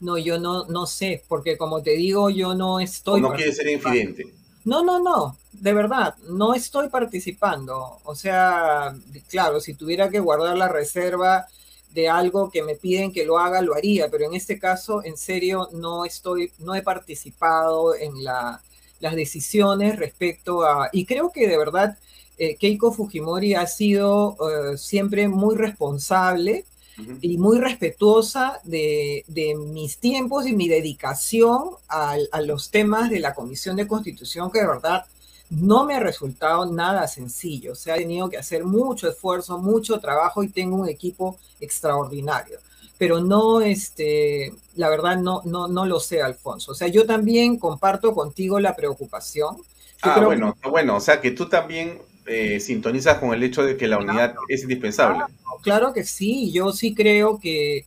No, yo no, no sé, porque como te digo, yo no estoy... no quiere ser infidente. No, no, no, de verdad, no estoy participando. O sea, claro, si tuviera que guardar la reserva de algo que me piden que lo haga, lo haría, pero en este caso, en serio, no estoy, no he participado en la, las decisiones respecto a... Y creo que de verdad eh, Keiko Fujimori ha sido eh, siempre muy responsable y muy respetuosa de, mis tiempos y mi dedicación a, los temas de la Comisión de Constitución, que de verdad no me ha resultado nada sencillo. Se ha tenido que hacer mucho esfuerzo, mucho trabajo y tengo un equipo extraordinario. Pero no, este, la verdad, no, no, no lo sé, Alfonso. O sea, yo también comparto contigo la preocupación. ah, bueno, bueno, o sea que tú también eh, sintonizas con el hecho de que la unidad es indispensable claro que sí, yo sí creo que,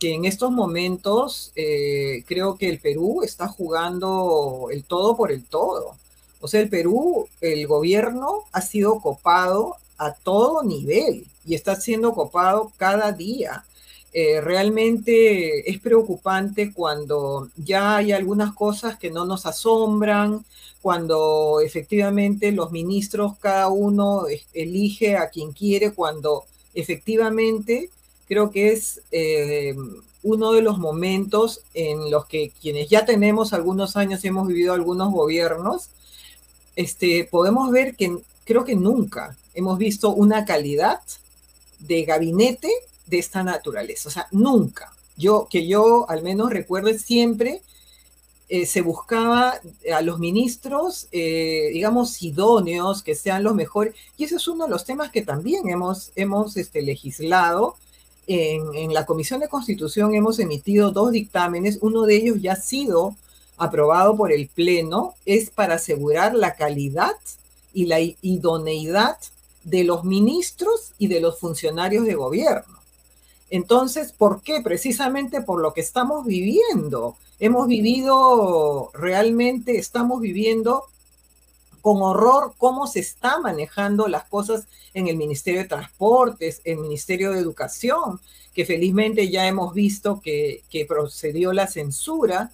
en estos momentos eh, creo que el Perú está jugando el todo por el todo. O sea, el Perú, el gobierno ha sido copado a todo nivel y está siendo copado cada día. Eh, realmente es preocupante cuando ya hay algunas cosas que no nos asombran, cuando efectivamente los ministros, cada uno elige a quien quiere, cuando efectivamente creo que es eh, uno de los momentos en los que quienes ya tenemos algunos años y hemos vivido algunos gobiernos, este, podemos ver que creo que nunca hemos visto una calidad de gabinete de esta naturaleza. O sea, nunca. Yo, que yo al menos recuerde siempre eh, se buscaba a los ministros, eh, digamos, idóneos, que sean los mejores. Y ese es uno de los temas que también hemos, hemos este, legislado en, la Comisión de Constitución hemos emitido dos dictámenes, uno de ellos ya ha sido aprobado por el Pleno, es para asegurar la calidad y la idoneidad de los ministros y de los funcionarios de gobierno. Entonces, ¿por qué? Precisamente por lo que estamos viviendo. Hemos vivido, realmente estamos viviendo con horror cómo se está manejando las cosas en el Ministerio de Transportes, en el Ministerio de Educación, que felizmente ya hemos visto que, procedió la censura,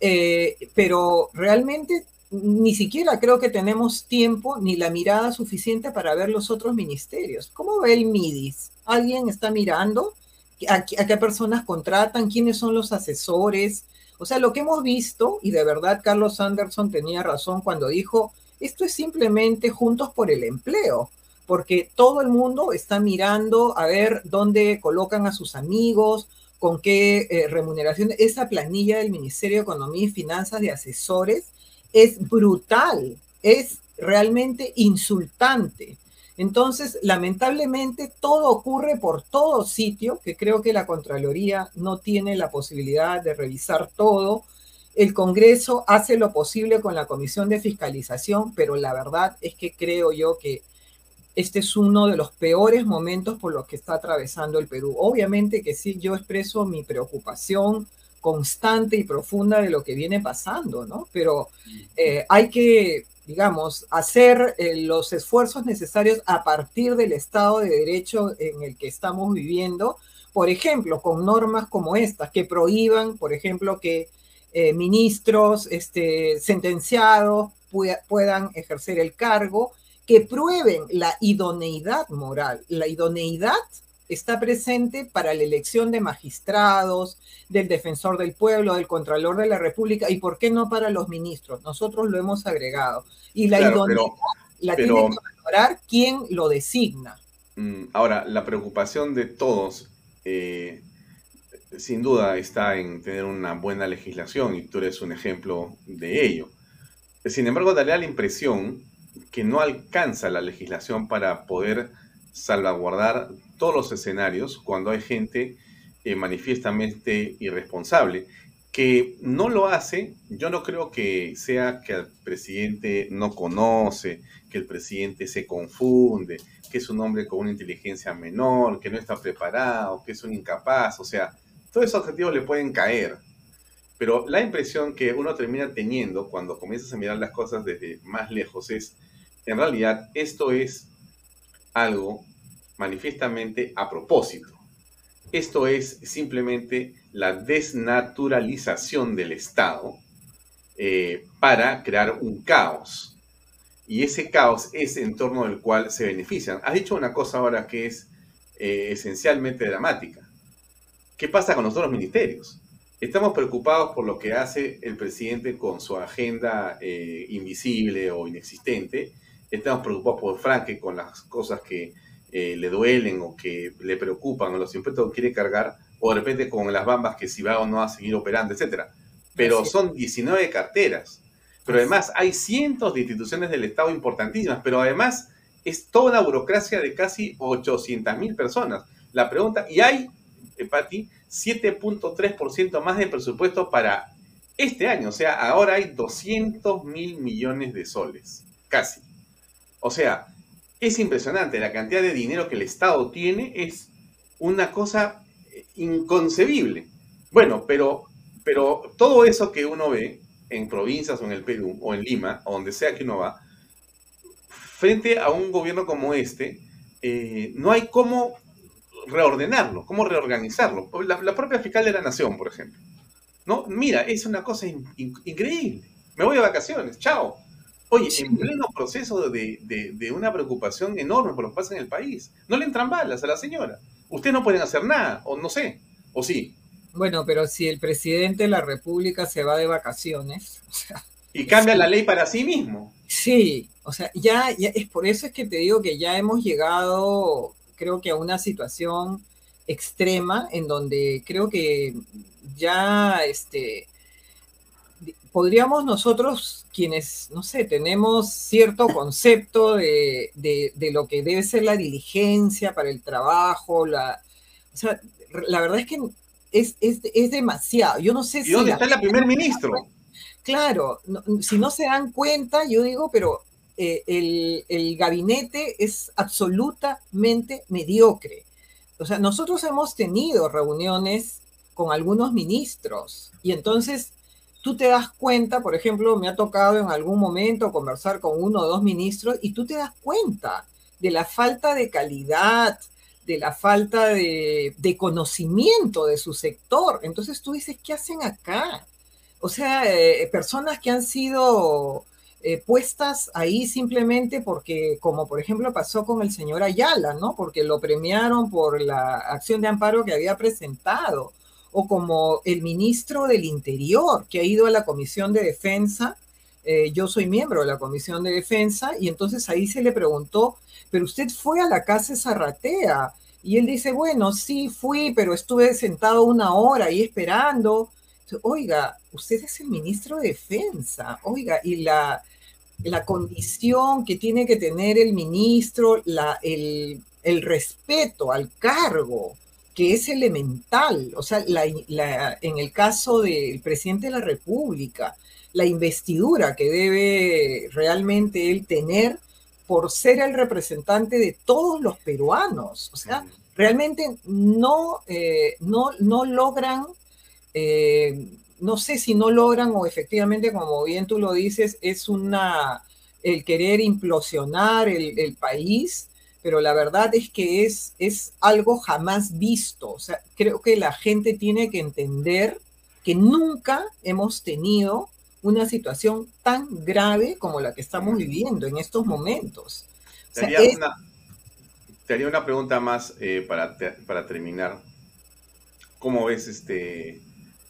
eh, pero realmente ni siquiera creo que tenemos tiempo ni la mirada suficiente para ver los otros ministerios. ¿Cómo ve el MIDIS? ¿Alguien está mirando? ¿A, qué personas contratan? ¿Quiénes son los asesores? O sea, lo que hemos visto, y de verdad Carlos Anderson tenía razón cuando dijo, esto es simplemente juntos por el empleo, porque todo el mundo está mirando a ver dónde colocan a sus amigos, con qué eh, remuneración. Esa planilla del Ministerio de Economía y Finanzas de asesores es brutal, es realmente insultante. Entonces, lamentablemente, todo ocurre por todo sitio, que creo que la Contraloría no tiene la posibilidad de revisar todo, el Congreso hace lo posible con la Comisión de Fiscalización, pero la verdad es que creo yo que este es uno de los peores momentos por los que está atravesando el Perú. Obviamente que sí, yo expreso mi preocupación constante y profunda de lo que viene pasando, ¿no? Pero eh, hay que, digamos, hacer eh, los esfuerzos necesarios a partir del Estado de Derecho en el que estamos viviendo, por ejemplo, con normas como estas, que prohíban, por ejemplo, que eh, ministros este, sentenciados puedan ejercer el cargo, que prueben la idoneidad moral. La idoneidad está presente para la elección de magistrados, del defensor del pueblo, del contralor de la República, y por qué no para los ministros. Nosotros lo hemos agregado. Y la idoneidad la tiene que valorar quien lo designa. Mm, ahora, la preocupación de todos eh, sin duda está en tener una buena legislación y tú eres un ejemplo de ello. Sin embargo, daría la impresión que no alcanza la legislación para poder salvaguardar todos los escenarios cuando hay gente eh, manifiestamente irresponsable. Que no lo hace, yo no creo que sea que el presidente no conoce, que el presidente se confunde, que es un hombre con una inteligencia menor, que no está preparado, que es un incapaz, o sea, todos esos objetivos le pueden caer. Pero la impresión que uno termina teniendo cuando comienzas a mirar las cosas desde más lejos es, en realidad, esto es algo manifiestamente a propósito. Esto es simplemente la desnaturalización del Estado eh, para crear un caos. Y ese caos es en torno del cual se benefician. Has dicho una cosa ahora que es eh, esencialmente dramática. ¿Qué pasa con los otros ministerios? Estamos preocupados por lo que hace el presidente con su agenda eh, invisible o inexistente. Estamos preocupados por Franke con las cosas que eh, le duelen o que le preocupan o los impuestos que quiere cargar, o de repente con las bambas que si va o no a seguir operando, etc. Pero son 19 carteras. Pero además hay cientos de instituciones del Estado importantísimas, pero además es toda una burocracia de casi 800 mil personas. La pregunta, y hay Pati, 7.3% más de presupuesto para este año. O sea, ahora hay 200 mil millones de soles, casi. O sea, es impresionante. La cantidad de dinero que el Estado tiene es una cosa inconcebible. Bueno, pero, pero todo eso que uno ve en provincias o en el Perú o en Lima, o donde sea que uno va, frente a un gobierno como este, eh, no hay cómo reordenarlo, cómo reorganizarlo. La, propia fiscal de la nación, por ejemplo. ¿No? Mira, es una cosa increíble. Me voy de vacaciones, chao. Oye, en pleno proceso de, una preocupación enorme por lo que pasa en el país, no le entran balas a la señora. Ustedes no pueden hacer nada, o no sé, o sí. Bueno, pero si el presidente de la República se va de vacaciones. y cambia la ley para sí mismo. Sí, o sea, ya, ya es por eso es que te digo que ya hemos llegado creo que a una situación extrema en donde creo que ya este, podríamos nosotros, quienes, no sé, tenemos cierto concepto de, lo que debe ser la diligencia para el trabajo, la, o sea, la verdad es que es, es, es demasiado. Yo no sé ¿Y si... dónde la- está el primer ministro? Claro, no- si no se dan cuenta, yo digo, pero eh, el, el gabinete es absolutamente mediocre. O sea, nosotros hemos tenido reuniones con algunos ministros y entonces tú te das cuenta, por ejemplo, me ha tocado en algún momento conversar con uno o dos ministros y tú te das cuenta de la falta de calidad, de la falta de, conocimiento de su sector. Entonces tú dices, ¿qué hacen acá? O sea, eh, personas que han sido eh, puestas ahí simplemente porque, como por ejemplo pasó con el señor Ayala, ¿no? Porque lo premiaron por la acción de amparo que había presentado, o como el ministro del Interior, que ha ido a la Comisión de Defensa. Eh, yo soy miembro de la Comisión de Defensa y entonces ahí se le preguntó, pero usted fue a la casa Zarratea. Y él dice, bueno, sí fui, pero estuve sentado una hora ahí esperando. Oiga, usted es el ministro de Defensa, oiga, y la, la condición que tiene que tener el ministro, la, el, el respeto al cargo, que es elemental, o sea, la, la, en el caso del presidente de la República, la investidura que debe realmente él tener por ser el representante de todos los peruanos, o sea, realmente no, eh, no, no logran eh, no sé si no logran o efectivamente, como bien tú lo dices, es una el querer implosionar el, el país, pero la verdad es que es, es algo jamás visto. O sea, creo que la gente tiene que entender que nunca hemos tenido una situación tan grave como la que estamos viviendo en estos momentos. O Te haría, es- una, te haría una pregunta más eh, para, te- para terminar. ¿Cómo ves este,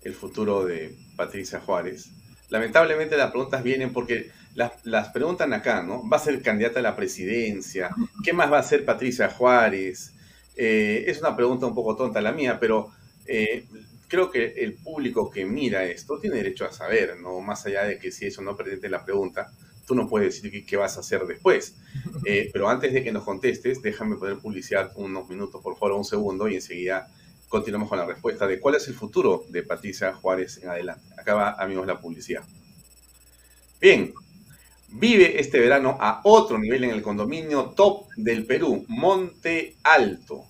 el futuro de Patricia Juárez? Lamentablemente las preguntas vienen porque las, las preguntan acá, ¿no? ¿Va a ser candidata a la presidencia? ¿Qué más va a hacer Patricia Juárez? Eh, es una pregunta un poco tonta la mía, pero eh, creo que el público que mira esto tiene derecho a saber, ¿no? Más allá de que si eso no pretende la pregunta, tú no puedes decir qué, vas a hacer después. Eh, pero antes de que nos contestes, déjame poner publicidad unos minutos, por favor, un segundo, y enseguida continuamos con la respuesta de cuál es el futuro de Patricia Juárez en adelante. Acá va, amigos, la publicidad. Bien, vive este verano a otro nivel en el condominio top del Perú, Monte Alto,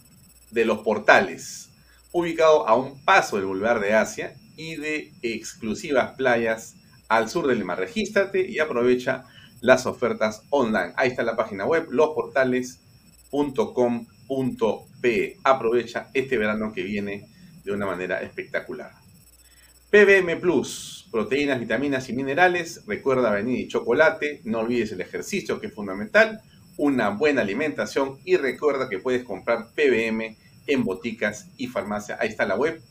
de los Portales, ubicado a un paso del Boulevard de Asia y de exclusivas playas al sur de Lima. Regístrate y aprovecha las ofertas online. Ahí está la página web, losportales.com.pe. Aprovecha este verano que viene de una manera espectacular. PBM Plus, proteínas, vitaminas y minerales. Recuerda venir y chocolate. No olvides el ejercicio que es fundamental. Una buena alimentación y recuerda que puedes comprar PBM en boticas y farmacia. Ahí está la web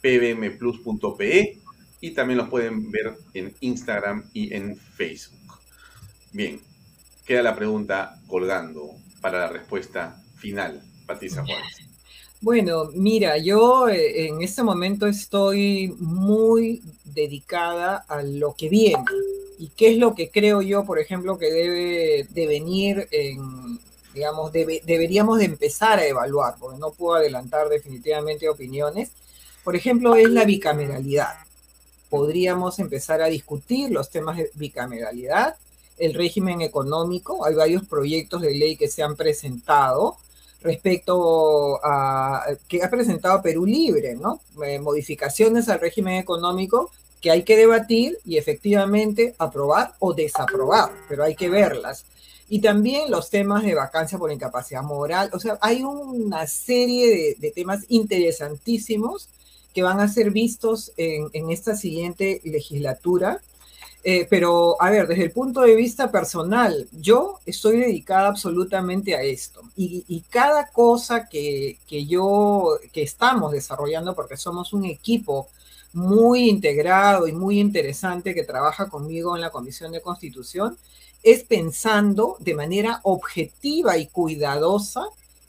pbmplus.pe y también los pueden ver en Instagram y en Facebook. Bien, queda la pregunta colgando para la respuesta final, Patricia Juárez. Bueno, mira, yo eh, en este momento estoy muy dedicada a lo que viene y qué es lo que creo yo, por ejemplo, que debe de venir en, digamos, debe- deberíamos de empezar a evaluar, porque no puedo adelantar definitivamente opiniones. Por ejemplo, es la bicameralidad. Podríamos empezar a discutir los temas de bicameralidad, el régimen económico. Hay varios proyectos de ley que se han presentado respecto a que ha presentado Perú Libre, ¿no? Eh, modificaciones al régimen económico que hay que debatir y efectivamente aprobar o desaprobar, pero hay que verlas. Y también los temas de vacancia por incapacidad moral, o sea, hay una serie de, temas interesantísimos que van a ser vistos en esta siguiente legislatura. Eh, pero, a ver, desde el punto de vista personal, yo estoy dedicada absolutamente a esto. Y, y cada cosa que, que yo, que estamos desarrollando, porque somos un equipo muy integrado y muy interesante que trabaja conmigo en la Comisión de Constitución, es pensando de manera objetiva y cuidadosa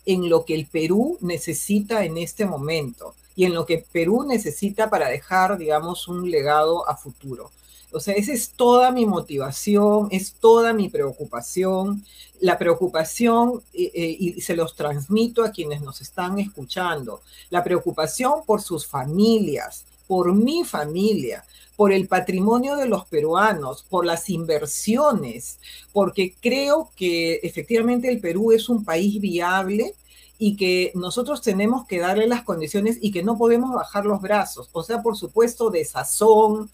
en lo que el Perú necesita en este momento y en lo que Perú necesita para dejar, digamos, un legado a futuro. O sea, esa es toda mi motivación, es toda mi preocupación, la preocupación, eh, eh, y se los transmito a quienes nos están escuchando, la preocupación por sus familias, por mi familia, por el patrimonio de los peruanos, por las inversiones, porque creo que efectivamente el Perú es un país viable y que nosotros tenemos que darle las condiciones y que no podemos bajar los brazos. O sea, por supuesto, de sazón,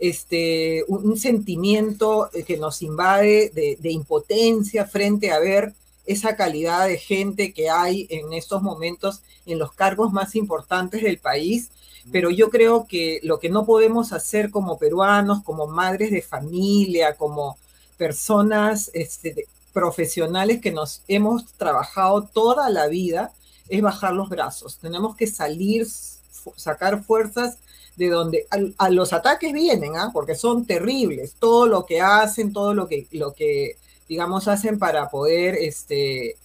este, un, sentimiento que nos invade de, de impotencia frente a ver esa calidad de gente que hay en estos momentos en los cargos más importantes del país pero yo creo que lo que no podemos hacer como peruanos, como madres de familia, como personas este, profesionales que nos hemos trabajado toda la vida, es bajar los brazos. Tenemos que salir, sacar fuerzas de donde a, los ataques vienen, ¿ah? porque son terribles. Todo lo que hacen, todo lo que, lo que digamos, hacen para poder este,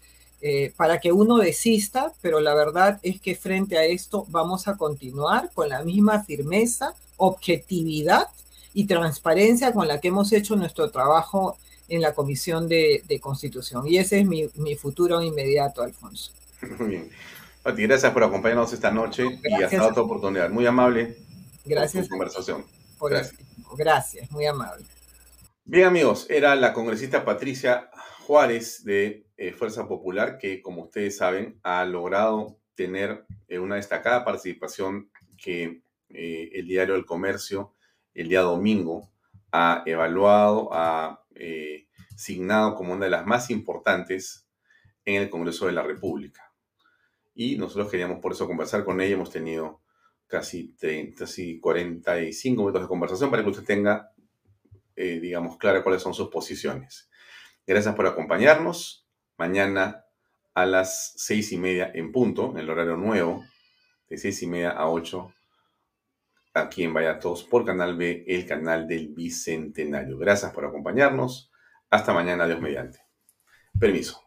eh, para que uno desista, pero la verdad es que frente a esto vamos a continuar con la misma firmeza, objetividad y transparencia con la que hemos hecho nuestro trabajo en la Comisión de, Constitución. Y ese es mi, futuro inmediato, Alfonso. Muy bien. Pati, gracias por acompañarnos esta noche y hasta otra oportunidad. Muy amable. Gracias. Por conversación. gracias. gracias, muy amable. Bien, amigos, era la congresista Patricia Juárez de eh, Fuerza Popular, que como ustedes saben ha logrado tener eh, una destacada participación que eh, el diario El Comercio el día domingo ha evaluado, ha signado como una de las más importantes en el Congreso de la República. Y nosotros queríamos por eso conversar con ella. Hemos tenido casi 30, casi 45 minutos de conversación para que usted tenga, digamos, clara cuáles son sus posiciones. Gracias por acompañarnos. Mañana a las seis y media en punto, en el horario nuevo, de seis y media a ocho, aquí en Vallatos, por Canal B, el canal del Bicentenario. Gracias por acompañarnos. Hasta mañana, Dios mediante. Permiso.